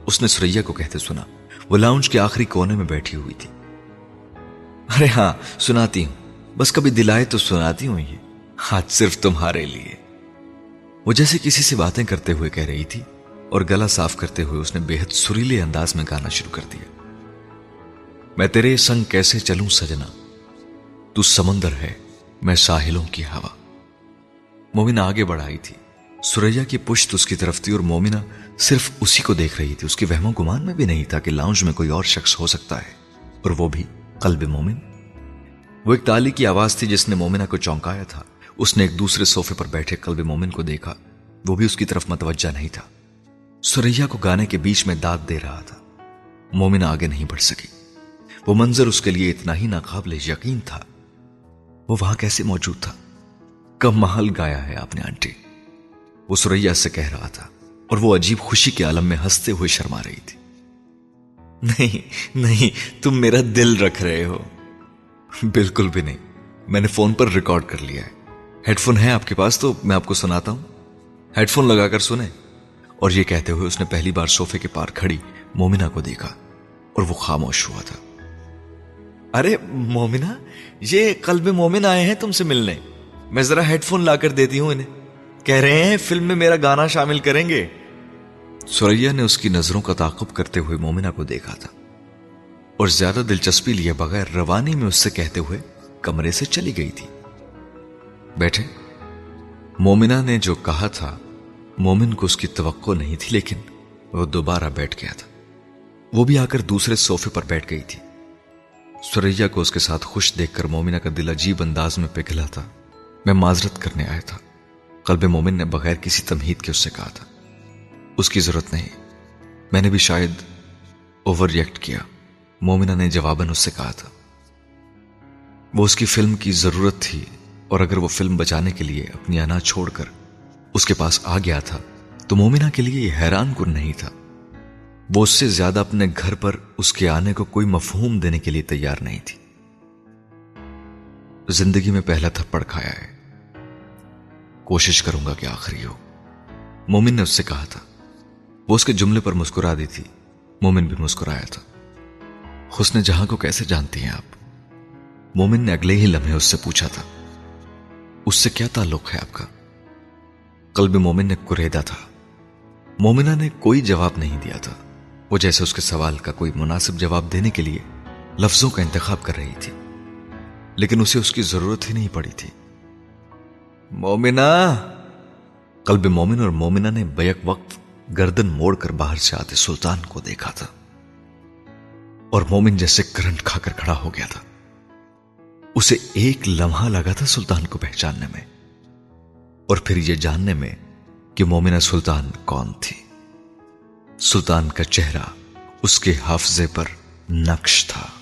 اس نے سریا کو کہتے سنا۔ وہ لاؤنج کے آخری کونے میں بیٹھی ہوئی تھی۔ ارے ہاں سناتی ہوں۔ بس کبھی دلائے تو سناتی ہوں یہ۔ آج صرف تمہارے لیے۔ وہ جیسے کسی سے باتیں کرتے ہوئے کہہ رہی تھی۔ اور گلا صاف کرتے ہوئے اس نے بے حد سریلے انداز میں گانا شروع کر دیا۔ میں تیرے سنگ کیسے چلوں سجنا؟ تو سمندر ہے، میں ساحلوں کی ہوا۔ مومنا آگے بڑھائی تھی۔ سوریا کی پشت اس کی طرف تھی اور مومنا صرف اسی کو دیکھ رہی تھی۔ اس کی وہم گمان میں بھی نہیں تھا کہ لاؤنج میں کوئی اور شخص ہو سکتا ہے۔ اور وہ بھی قلب مومن۔ وہ ایک تالی کی آواز تھی جس نے مومنا کو چونکایا تھا۔ اس نے ایک دوسرے صوفے پر بیٹھے قلب مومن کو دیکھا۔ وہ بھی اس کی طرف متوجہ نہیں تھا۔ سوریا کو گانے کے بیچ میں داد دے رہا تھا۔ مومنا آگے نہیں بڑھ سکی وہ منظر اس کے لیے اتنا ہی ناقابل یقین تھا۔ وہ وہاں کیسے موجود تھا؟ کب محل گایا ہے آپ نے آنٹی؟ وہ سوریا سے کہہ رہا تھا اور وہ عجیب خوشی کے عالم میں ہنستے ہوئے شرما رہی تھی۔ نہیں نہیں، تم میرا دل رکھ رہے ہو۔ بالکل بھی نہیں۔ میں نے فون پر ریکارڈ کر لیا ہے۔ ہیڈ فون ہے آپ کے پاس تو میں آپ کو سناتا ہوں۔ ہیڈ فون لگا کر سنیں۔ اور یہ کہتے ہوئے اس نے پہلی بار سوفے کے پار کھڑی مومنا کو دیکھا اور وہ خاموش ہوا تھا۔ ارے مومنا یہ قلب مومن آئے ہیں تم سے ملنے۔ میں ذرا ہیڈ فون لا کر دیتی ہوں انہیں۔ کہہ رہے ہیں فلم میں میرا گانا شامل کریں گے۔ سوریا نے اس کی نظروں کا تعاقب کرتے ہوئے مومنا کو دیکھا تھا اور زیادہ دلچسپی لیے بغیر روانی میں اس سے کہتے ہوئے کمرے سے چلی گئی تھی۔ بیٹھے۔ مومنا نے جو کہا تھا مومن کو اس کی توقع نہیں تھی، لیکن وہ دوبارہ بیٹھ گیا تھا۔ وہ بھی آ کر دوسرے صوفے پر بیٹھ گئی تھی۔ سوریا کو اس کے ساتھ خوش دیکھ کر مومنا کا دل عجیب انداز میں پگھلا تھا۔ میں معذرت کرنے آیا تھا۔ قلب مومن نے بغیر کسی تمہید کے اس سے کہا تھا، اس کی ضرورت نہیں۔ میں نے بھی شاید اوور ریئیکٹ کیا۔ مومنا نے جواباً اس سے کہا تھا۔ وہ اس کی فلم کی ضرورت تھی اور اگر وہ فلم بچانے کے لیے اپنی انا چھوڑ کر اس کے پاس آ گیا تھا تو مومنا کے لیے یہ حیران کن نہیں تھا۔ وہ اس سے زیادہ اپنے گھر پر اس کے آنے کو کوئی مفہوم دینے کے لیے تیار نہیں تھی۔ زندگی میں پہلا تھپڑ کھایا ہے۔ کوشش کروں گا کہ آخری ہو۔ مومن نے اس سے کہا تھا۔ وہ اس کے جملے پر مسکرا دی تھی۔ مومن بھی مسکرایا تھا۔ حسن جہاں کو کیسے جانتی ہیں آپ؟ مومن نے اگلے ہی لمحے اس سے پوچھا تھا۔ اس سے کیا تعلق ہے آپ کا؟ قلب مومن نے کریدا تھا۔ مومنا نے کوئی جواب نہیں دیا تھا۔ وہ جیسے اس کے سوال کا کوئی مناسب جواب دینے کے لیے لفظوں کا انتخاب کر رہی تھی۔ لیکن اسے اس کی ضرورت ہی نہیں پڑی تھی۔ مومنا قلب مومن اور مومنا نے بیک وقت گردن موڑ کر باہر سے آتے سلطان کو دیکھا تھا۔ اور مومن جیسے کرنٹ کھا کر کھڑا ہو گیا تھا۔ اسے ایک لمحہ لگا تھا سلطان کو پہچاننے میں۔ اور پھر یہ جاننے میں کہ مومنہ سلطان کون تھی۔ سلطان کا چہرہ اس کے حافظے پر نقش تھا۔